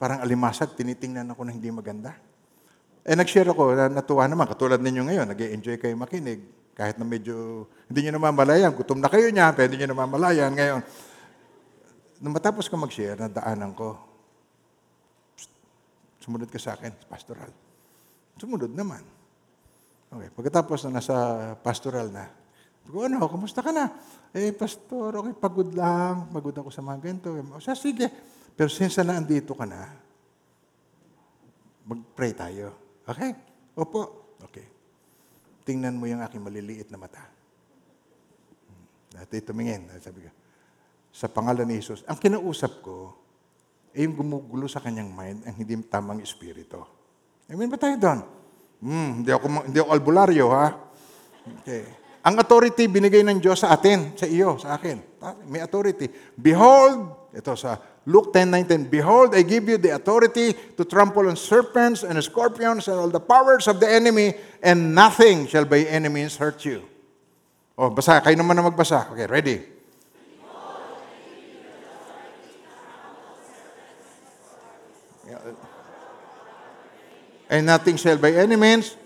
Parang alimasag, tinitingnan ako na hindi maganda. Eh, nag-share ako, na natuwa naman, katulad ninyo ngayon, nag enjoy kayo makinig. Kahit na medyo, hindi nyo namamalayan, gutom na kayo niya, hindi nyo namamalayan. Ngayon, nung matapos ko mag-share, nadaanan ko, "Psst, sumunod ka sa akin, pastoral. Sumunod naman. Okay, pagkatapos na nasa pastoral na, ko, ano, kumusta ka na? Eh, pastor, okay, pagod lang. Pagod ako sa mga ganito. O siya, sige. Pero since na andito ka na, mag-pray tayo. Okay? Opo. Okay. Tingnan mo yung aking maliliit na mata. Hmm. Dati tumingin. Sabi ko, sa pangalan ni Jesus, ang kinausap ko, ay yung gumugulo sa kanyang mind ang hindi tamang espiritu. Amen ba tayo doon? Hmm, hindi ako, hindi ako albularyo, ha? Okay. Ang authority binigay ng Diyos sa atin, sa iyo, sa akin. Ta- May authority. Behold, ito sa Luke 10:19, Behold, I give you the authority to trample on serpents and scorpions and all the powers of the enemy, and nothing shall by any means hurt you. Oh, basa. Kayo naman na magbasa. Okay, ready? And nothing shall by any means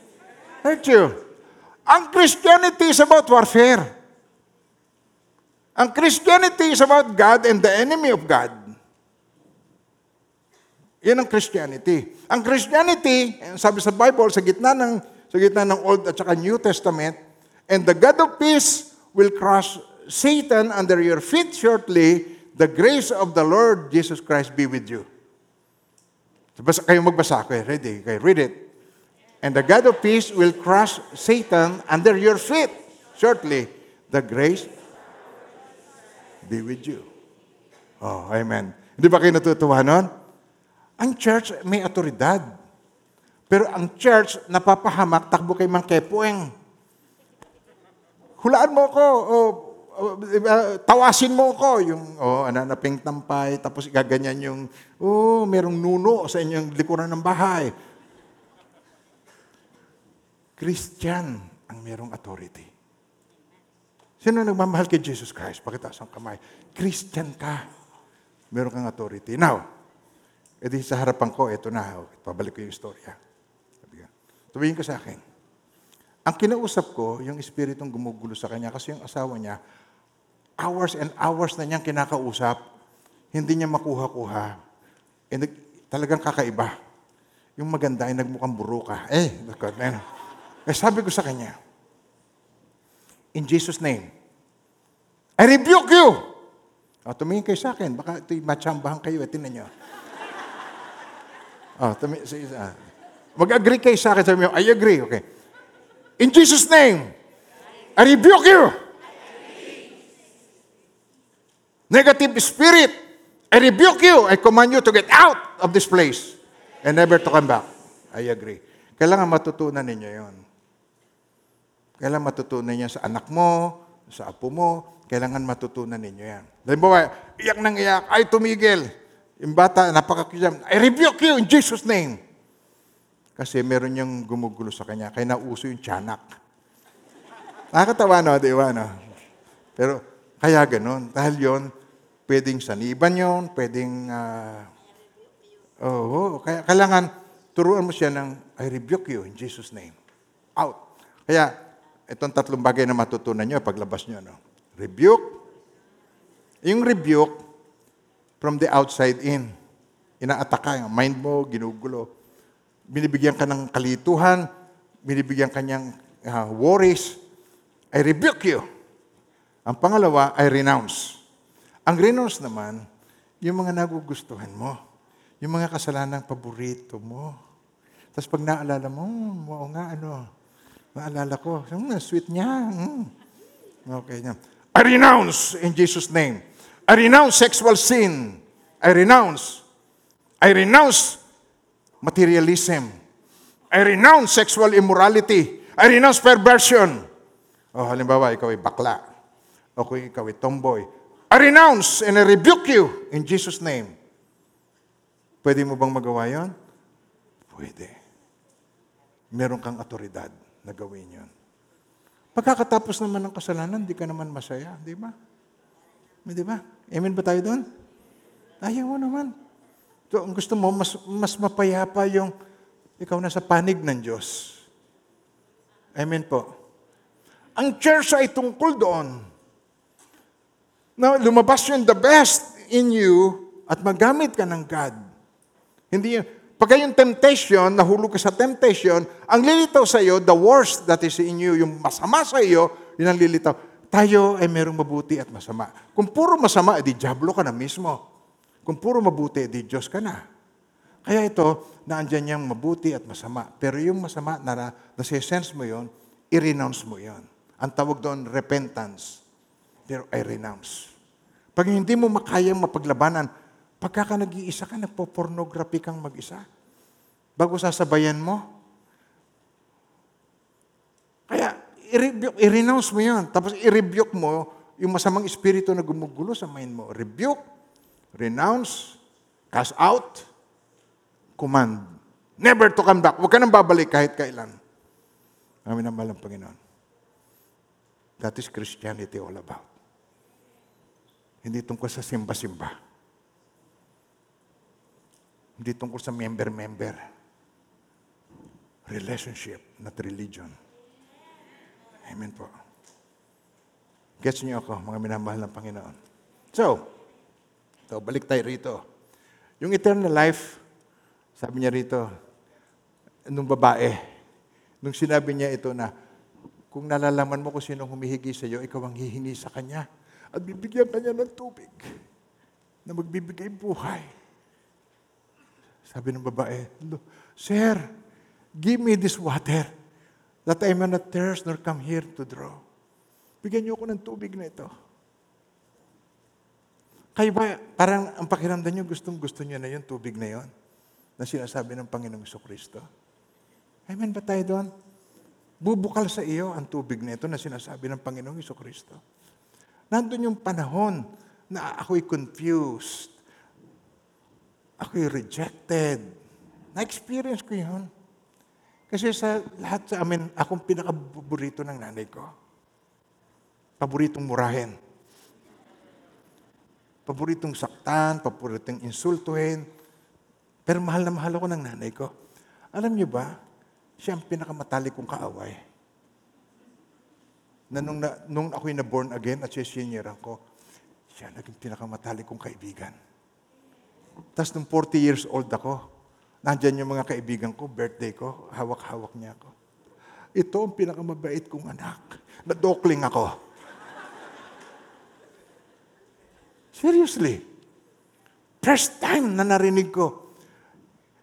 hurt you. Ang Christianity is about warfare. Ang Christianity is about God and the enemy of God. Yan ang Christianity. Ang Christianity, eh, sabi sa Bible, sa gitna ng, sa gitna ng Old at saka New Testament, and the God of peace will crush Satan under your feet shortly, the grace of the Lord Jesus Christ be with you. Basa, kayo magbasa. Okay, ready? Okay, read it. And the God of peace will crush Satan under your feet shortly. The grace be with you. Oh, amen. Hindi ba kayo natutuwa nun? Ang church may otoridad. Pero ang church, napapahamak, takbo kay Mang Kepoeng. Hulaan mo ko, o uh, tawasin mo ko, yung, oh, ananaping tampay, tapos igaganyan yung, oh, merong nuno sa inyong likuran ng bahay. Christian ang merong authority. Sino nagmamahal kay Jesus Christ? Pakitaas ang kamay. Christian ka. Meron kang authority. Now, edi sa harapan ko, ito na. oh, Pabalik ko yung istorya. Tuwingin ka sa akin. Ang kinausap ko, yung espiritong gumugulo sa kanya, kasi yung asawa niya, hours and hours na niyang kinakausap, hindi niya makuha-kuha. Eh, nag- talagang kakaiba. Yung maganda ay nagmukhang buruka. Eh, lakot, man. Eh, sabi ko sa kanya, In Jesus' name, I rebuke you! O, tumingin kayo sa akin. Baka ito'y matsambahan kayo. Eh, tinan nyo. O, tumi- ah. Mag-agree kayo sa akin. Sabi mo, I agree. Okay. In Jesus' name, I rebuke you! Negative spirit, I rebuke you. I command you to get out of this place and never to come back. I agree. Kailangan matutunan ninyo yon. Kailangan matutunan niya sa anak mo, sa apo mo. Kailangan matutunan ninyo yan. Halimbawa, iyak nang iyak, ay tumigil. Yung bata, napakakiyam, I rebuke you in Jesus' name. Kasi meron niyang gumugulo sa kanya, kaya nauso yung tiyanak. Nakakatawa, no? Di ba, no? Pero, kaya ganun. Dahil yon pwedeng saniban yon pwedeng, ah, oo, kaya kailangan, turuan mo siya ng, I rebuke you in Jesus' name. Out. Kaya, itong tatlong bagay na matutunan nyo paglabas nyo. No? Rebuke. Yung rebuke, from the outside in. Inaataka mind mo, ginugulo. Binibigyan ka ng kalituhan, binibigyan ka niyang ah, worries. I rebuke you. Ang pangalawa, I renounce. Ang renounce naman, yung mga nagugustuhan mo. Yung mga kasalanang paborito mo. Tapos pag naalala mo, "Hmm, oo nga, ano, naalala ko, hmm, sweet niya. hmm." Okay niya. I renounce in Jesus' name. I renounce sexual sin. I renounce. I renounce materialism. I renounce sexual immorality. I renounce perversion. O halimbawa, ikaw ay bakla. O kung ikaw ay tomboy. I renounce and I rebuke you in Jesus' name. Pwede mo bang magawa yon? Pwede. Meron kang otoridad na gawin yon. Pagkakatapos naman ng kasalanan, di ka naman masaya. Di ba? Di ba? Amen ba tayo doon? Ayaw mo naman. So, ang gusto mo, mas, mas mapayapa yung ikaw na sa panig ng Diyos. Amen po. Ang church ay tungkol doon. Na lumabas yung the best in you at magamit ka ng God. Hindi yun. Pagka yung temptation, nahulog ka sa temptation, ang lilitaw sa iyo, the worst that is in you, yung masama sa iyo, yun ang lilitaw. Tayo ay merong mabuti at masama. Kung puro masama, edi diablo ka na mismo. Kung puro mabuti, edi Diyos ka na. Kaya ito, naandyan niyang mabuti at masama. Pero yung masama na, na nasi-sense mo yon, i-renounce mo yon. Ang tawag doon, repentance. Pero I renounce. Pag hindi mo makayang mapaglabanan, pagka ka nag-iisa ka, nagpo-pornography kang mag-isa. Bago sasabayan mo. Kaya, i-rebuke, i-renounce mo yan. Tapos i-rebuke mo yung masamang espiritu na gumugulo sa mind mo. Rebuke, renounce, cast out, command. Never to come back. Huwag ka nang babalik kahit kailan. Amin ang mahal ng Panginoon. That is Christianity all about. Hindi tungkol sa simba-simba. Hindi tungkol sa member-member. Relationship, not religion. Amen po. Gets niyo ako, mga minamahal ng Panginoon. So, so balik tayo rito. Yung eternal life, sabi niya rito, nung babae, nung sinabi niya ito na, kung nalalaman mo kung sinong humihingi sa iyo, ikaw ang hihingi sa kanya. At bibigyan kanya ng tubig na magbibigay buhay. Sabi ng babae, "Lo, Sir, give me this water that I may not thirst nor come here to draw. Bigyan niyo ako ng tubig na ito. Kayo ba, parang ang pakiramdam niyo, gustong gusto niyo na yung tubig na yon na sinasabi ng Panginoong Kristo. Amen ba tayo doon? Bubukal sa iyo ang tubig na ito na sinasabi ng Panginoong Kristo. Nandun yung panahon na ako'y confused. Ako'y rejected. Na-experience ko yun. Kasi sa lahat sa amin, akong pinakapaborito ng nanay ko. Paboritong murahin. Paboritong saktan, paboritong insultuhin. Pero mahal na mahal ako ng nanay ko. Alam niyo ba, siya ang pinakamatalik kong kaaway. Na nung, na, nung ako'y na-born again at siya senior ko, siya naging pinakamatalik kong kaibigan. Tapos nung 40 years old ako, nandyan yung mga kaibigan ko, birthday ko, hawak-hawak niya ako. Ito ang pinakamabait kong anak. Nadokling ako. Seriously. First time na narinig ko,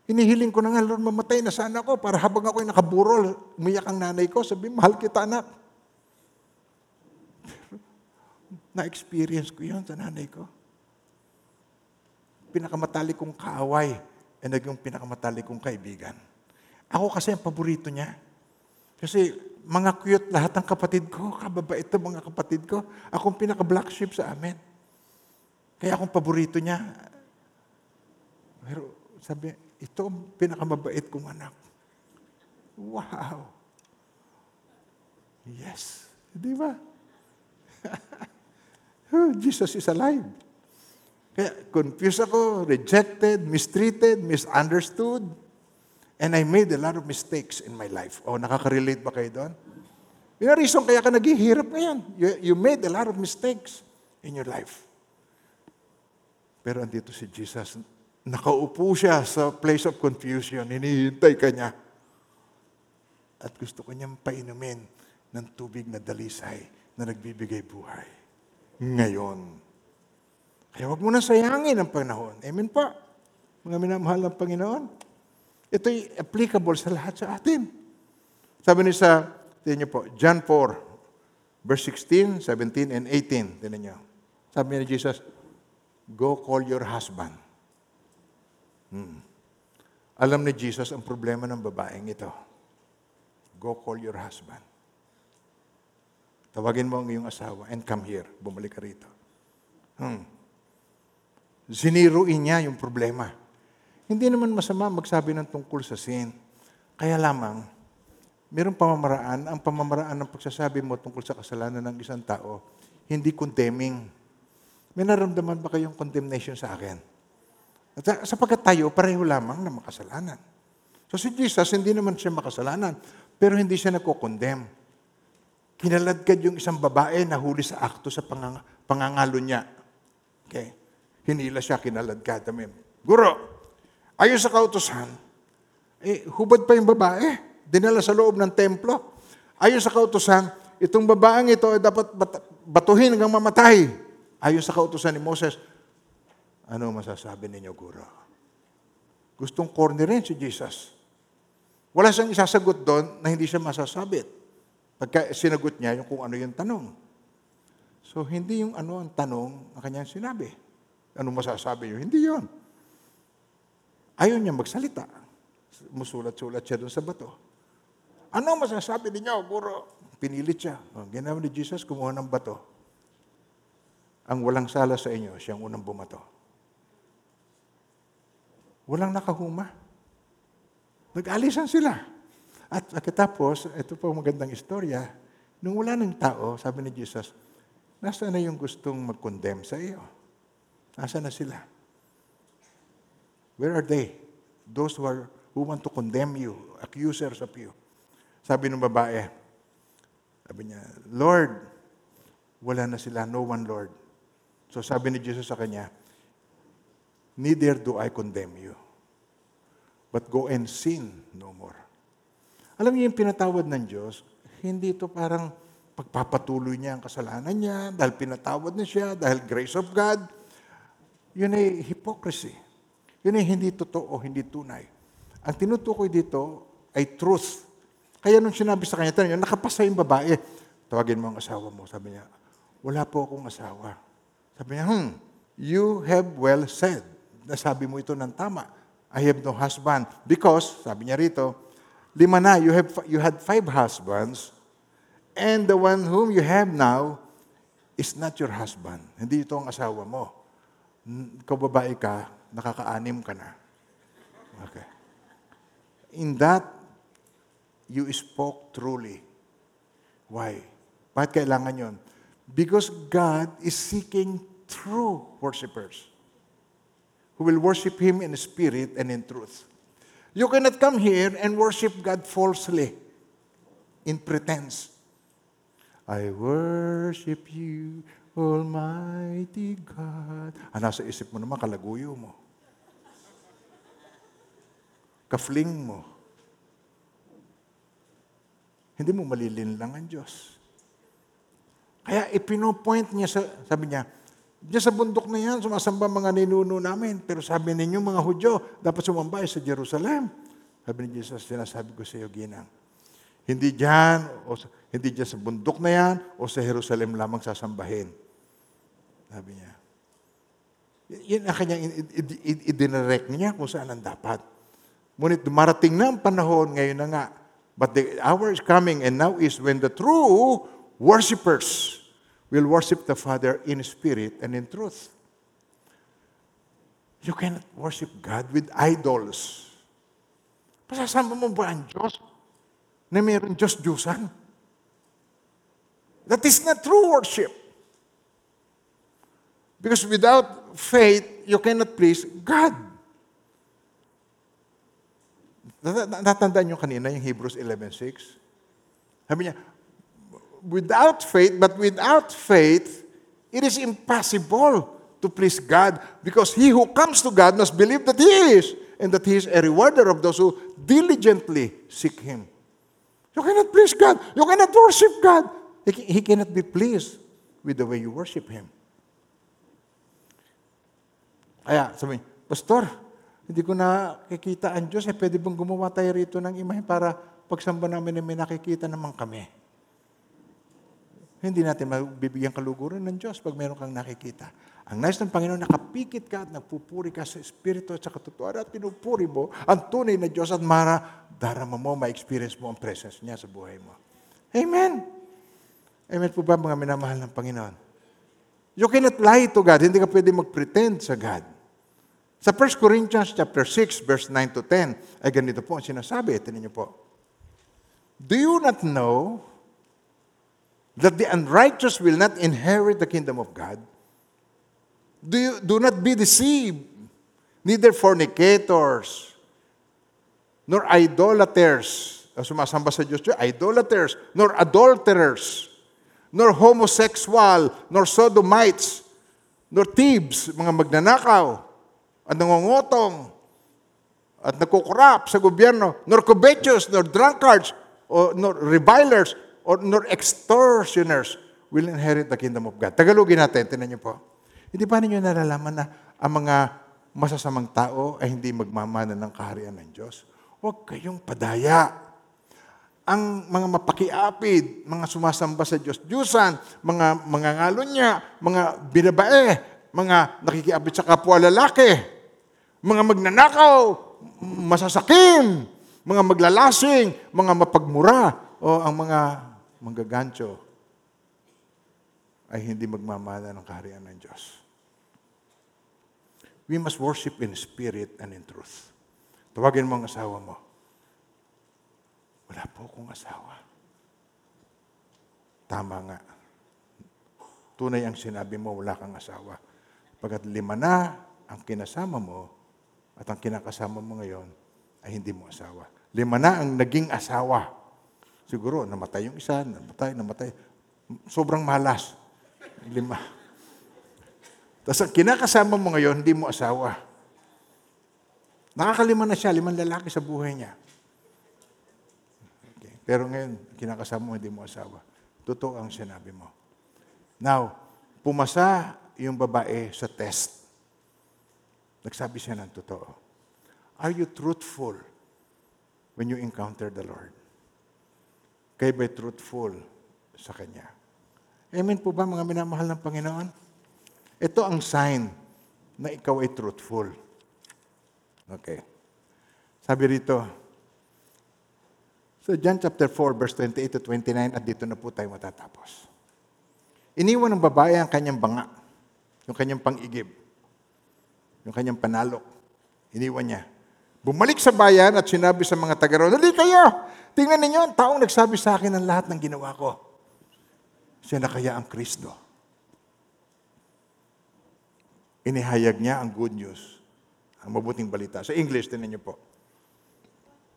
Hinihiling ko na nga, Lord, mamatay na sana ako para habang ako'y nakaburol, umiyak ang nanay ko, sabi, mahal kita anak. Pero, na-experience ko yun sa nanay ko. Pinakamatali kong kaaway, ay naging pinakamatali kong kaibigan. Ako kasi ang paborito niya. Kasi mga cute lahat ng kapatid ko, kababait ng mga kapatid ko. Ako ang pinaka-black sheep sa amin. Kaya akong paborito niya. Pero sabi, ito ang pinakamabait kong anak. Wow! Yes. Di ba? Jesus is alive. Kaya confused ako, rejected, mistreated, misunderstood. And I made a lot of mistakes in my life. Oh, nakaka-relate ba kayo doon? Yung reason kaya ka naghihirap ngayon. You, you made a lot of mistakes in your life. Pero andito si Jesus, Nakaupo siya sa place of confusion. Hinihintay ka niya. At gusto ko niyang painumin ng tubig na dalisay na nagbibigay buhay. Ngayon. Kaya huwag mo na sayangin ang panahon. Amen po. Mga minamahal ng Panginoon. Ito'y applicable sa lahat sa atin. Sabi ni sa, tingnan niyo po, John 4, verse 16, 17, and 18. Tingnan niyo. Sabi ni Jesus, Go call your husband. Hmm. Alam ni Jesus ang problema ng babaeng ito. Go call your husband. Tawagin mo ang iyong asawa and come here. Bumalik ka rito. Hmm. Ziniruin niya yung problema. Hindi naman masama magsabi ng tungkol sa sin. Kaya lamang, mayroong pamamaraan, ang pamamaraan ng pagsasabi mo tungkol sa kasalanan ng isang tao, hindi condemning. May naramdaman ba kayong condemnation sa akin? At sapagkat tayo, pareho lamang na makasalanan. So si Jesus, hindi naman siya makasalanan, pero hindi siya nagko-condemn. Kinaladkad yung isang babae na huli sa akto sa pangang, pangangalo niya. Okay? Hinila siya, kinaladkad. Amen. Guro, ayon sa kautosan, eh, hubad pa yung babae. Dinala sa loob ng templo. Ayon sa kautosan, itong babaeng ito ay dapat bat- batuhin hanggang mamatay. Ayon sa kautosan ni Moses, ano masasabi ninyo, Guro? Gustong corner rin si Jesus. Wala siyang isasagot doon na hindi siya masasabit. Pagka sinagot niya yung kung ano yung tanong. So, hindi yung ano ang tanong ang kanyang sinabi. Ano masasabi niyo? Hindi yon. Ayaw niya magsalita. Musulat-sulat siya doon sa bato. Ano masasabi ninyo, Guro? Pinilit siya. Oh, ginawa ni Jesus, kumuha ng bato. Ang walang sala sa inyo, siyang unang bumato. Walang nakahuma. Nag-alisan sila. At pagkatapos, ito po ang magandang istorya, nung wala ng tao, sabi ni Jesus, nasa na yung gustong mag-condemn sa iyo? Nasa na sila? Where are they? Those who, are, who want to condemn you, accusers of you. Sabi ng babae, sabi niya, Lord, wala na sila, no one Lord. So sabi ni Jesus sa kanya, Neither do I condemn you, but go and sin no more. Alam niyo yung pinatawad ng Diyos, hindi ito parang pagpapatuloy niya ang kasalanan niya, dahil pinatawad na siya, dahil grace of God. Yun ay hypocrisy. Yun ay hindi totoo, hindi tunay. Ang tinutukoy dito ay truth. Kaya nung sinabi sa kanya, tanong niya, nakapasa yung babae. Tawagin mo ang asawa mo. Sabi niya, wala po akong asawa. Sabi niya, hmm, you have well said. Nasabi mo ito ng tama. I have no husband. Because, sabi niya rito, lima na, you, have, you had five husbands, and the one whom you have now is not your husband. Hindi ito ang asawa mo. Ikaw babae ka, nakakaanim ka na. Okay. In that, you spoke truly. Why? Bakit kailangan yon? Because God is seeking true worshipers who will worship Him in spirit and in truth. You cannot come here and worship God falsely, in pretense. I worship you, Almighty God. Ah, nasa isip mo naman, kalaguyo mo. Kafling mo. Hindi mo malilin lang ang Diyos. Kaya ipinopoint niya sa, sabi niya, Diyan sa bundok na yan, sumasamba mga ninuno namin. Pero sabi ninyo, mga Hudyo, dapat sumamba sa Jerusalem. Sabi ni Jesus, sinasabi ko sa iyo, Ginang, hindi diyan, o hindi diyan sa bundok na yan, o sa Jerusalem lamang sasambahin. Sabi niya. Yan ang kanyang idinirect niya kung saan ang dapat. Ngunit dumarating na ang panahon, ngayon na nga, but the hour is coming and now is when the true worshipers will worship the Father in spirit and in truth. You cannot worship God with idols. Pasasama mo ba ang Diyos na mayroon Diyos-Diyosan? That is not true worship. Because without faith, you cannot please God. Natandaan nyo kanina yung Hebrews 11.6? Sabi niya, without faith, but without faith, it is impossible to please God because he who comes to God must believe that he is and that he is a rewarder of those who diligently seek him. You cannot please God. You cannot worship God. He he cannot be pleased with the way you worship him. Kaya sabi, Pastor, hindi ko nakikita ang Diyos. Eh, pwede bang gumawa tayo rito ng imahe para pagsamba namin eh, may nakikita naman kami. Hindi natin mabibigyan kaluguran ng Diyos pag meron kang nakikita. Ang nais ng Panginoon, nakapikit ka at nagpupuri ka sa Espiritu at sa katotohanan at pinupuri mo ang tunay na Diyos at mara, darama mo, ma-experience mo ang presence niya sa buhay mo. Amen. Amen po ba mga minamahal ng Panginoon? You cannot lie to God. Hindi ka pwede mag-pretend sa God. Sa 1 Corinthians chapter 6, verse 9 to 10, ay ganito po ang sinasabi. Ito ninyo po. Do you not know that the unrighteous will not inherit the kingdom of God? Do, you, do not be deceived, neither fornicators, nor idolaters, ang sumasamba sa Diyos, idolaters, nor adulterers, nor homosexual, nor sodomites, nor thieves, mga magnanakaw, at nangongotong, at nagkukurap sa gobyerno, nor covetous, nor drunkards, or nor revilers, or nor extortioners will inherit the kingdom of God. Tagalogin natin, tinan niyo po. Hindi ba ninyo nalalaman na ang mga masasamang tao ay hindi magmamana ng kaharian ng Diyos? Huwag kayong padaya. Ang mga mapakiapid, mga sumasamba sa Diyos, Diyosan, mga mga niya, mga binabae, mga nakikiapit sa kapwa lalaki, mga magnanakaw, masasakim, mga maglalasing, mga mapagmura, o ang mga manggagancho ay hindi magmamana ng kaharian ng Diyos. We must worship in spirit and in truth. Tawagin mo ang asawa mo. Wala po akong asawa. Tama nga. Tunay ang sinabi mo, wala kang asawa. Pagkat lima na ang kinasama mo at ang kinakasama mo ngayon ay hindi mo asawa. Lima na ang naging asawa. Siguro, namatay yung isa, namatay, namatay. Sobrang malas. Lima. Tapos ang kinakasama mo ngayon, hindi mo asawa. Nakakalima na siya, limang lalaki sa buhay niya. Okay. Pero ngayon, kinakasama mo, hindi mo asawa. Totoo ang sinabi mo. Now, pumasa yung babae sa test. Nagsabi siya ng totoo. Are you truthful when you encounter the Lord? Kayo ba'y truthful sa Kanya? Amen po ba mga minamahal ng Panginoon? Ito ang sign na ikaw ay truthful. Okay. Sabi rito, so John chapter 4, verse 28 to 29, at dito na po tayo matatapos. Iniwan ng babae ang kanyang banga, yung kanyang pang-igib, yung kanyang panalok. Iniwan niya. Bumalik sa bayan at sinabi sa mga taga Dali kayo! Tingnan ninyo, ang taong nagsabi sa akin ng lahat ng ginawa ko. Siya na kaya ang Kristo inihayag niya ang good news, ang mabuting balita. Sa English, tinan niyo po.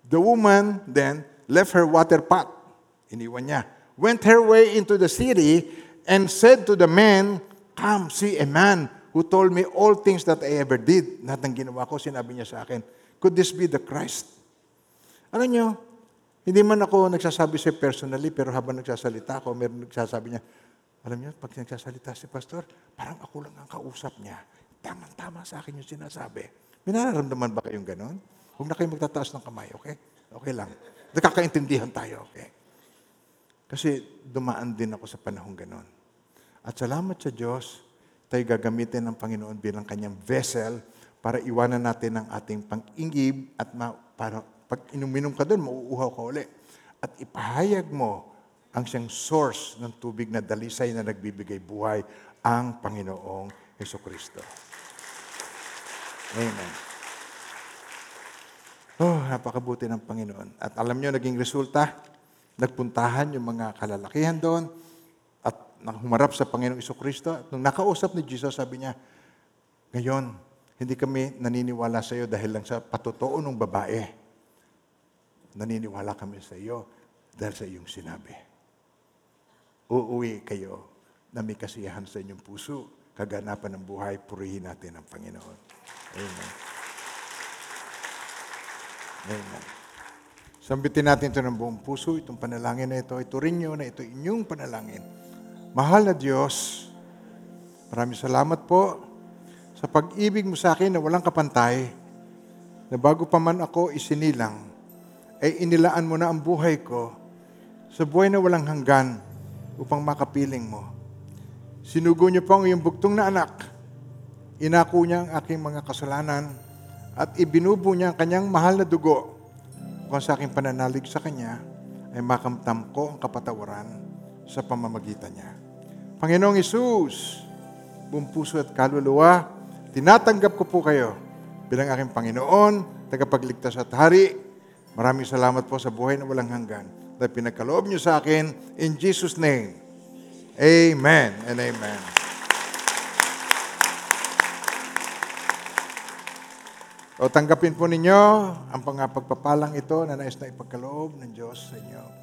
The woman then left her water pot, iniwan niya, went her way into the city and said to the man, Come, see a man who told me all things that I ever did. Lahat ng ginawa ko, sinabi niya sa akin, could this be the Christ? Ano niyo, hindi man ako nagsasabi siya personally, pero habang nagsasalita ako, meron nagsasabi niya, alam niyo, pag nagsasalita si pastor, parang ako lang ang kausap niya. Tama-tama sa akin yung sinasabi. May ba kayong ganon? Huwag na kayong magtataas ng kamay, okay? Okay lang. Nakakaintindihan tayo, okay? Kasi dumaan din ako sa panahong ganon. At salamat sa Diyos, tayo gagamitin ng Panginoon bilang kanyang vessel para iwanan natin ang ating pang-ingib at ma- para pag inuminom ka doon, mauuhaw ka uli. At ipahayag mo ang siyang source ng tubig na dalisay na nagbibigay buhay, ang Panginoong Heso Kristo. Amen. Oh, napakabuti ng Panginoon. At alam nyo, naging resulta, nagpuntahan yung mga kalalakihan doon at humarap sa Panginoong Kristo. At nung nakausap ni Jesus, sabi niya, ngayon, hindi kami naniniwala sa iyo dahil lang sa patotoo ng babae. Naniniwala kami sa iyo dahil sa iyong sinabi. Uuwi kayo na may kasiyahan sa inyong puso, kaganapan ng buhay, purihin natin ang Panginoon. Amen. Amen. Sambitin natin ito ng buong puso, itong panalangin na ito. Ito rin nyo na ito inyong panalangin. Mahal na Diyos, maraming salamat po sa pag-ibig mo sa akin na walang kapantay, na bago pa man ako isinilang, ay inilaan mo na ang buhay ko sa buhay na walang hanggan upang makapiling mo. Sinugo niyo po ang iyong bugtong na anak. Inako niya ang aking mga kasalanan at ibinubo niya ang kanyang mahal na dugo kung sa aking pananalig sa kanya ay makamtam ko ang kapatawaran sa pamamagitan niya. Panginoong Isus, buong puso at kaluluwa, tinatanggap ko po kayo bilang aking Panginoon, tagapagligtas at hari. Maraming salamat po sa buhay na walang hanggan dahil pinagkaloob niyo sa akin in Jesus' name. Amen and amen. O tanggapin po ninyo ang pangapagpapalang ito na nais na ipagkaloob ng Diyos sa inyo.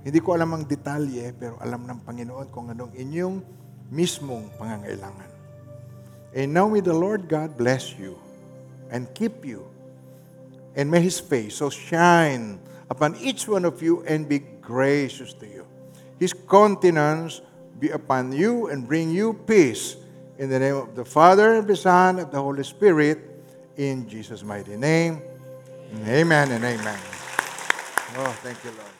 Hindi ko alam ang detalye, pero alam ng Panginoon kung anong inyong mismong pangangailangan. And now may the Lord God bless you and keep you. And may His face so shine upon each one of you and be gracious to you. His countenance be upon you and bring you peace. In the name of the Father, and the Son, and the Holy Spirit, in Jesus' mighty name. Amen and amen. Oh, thank you, Lord.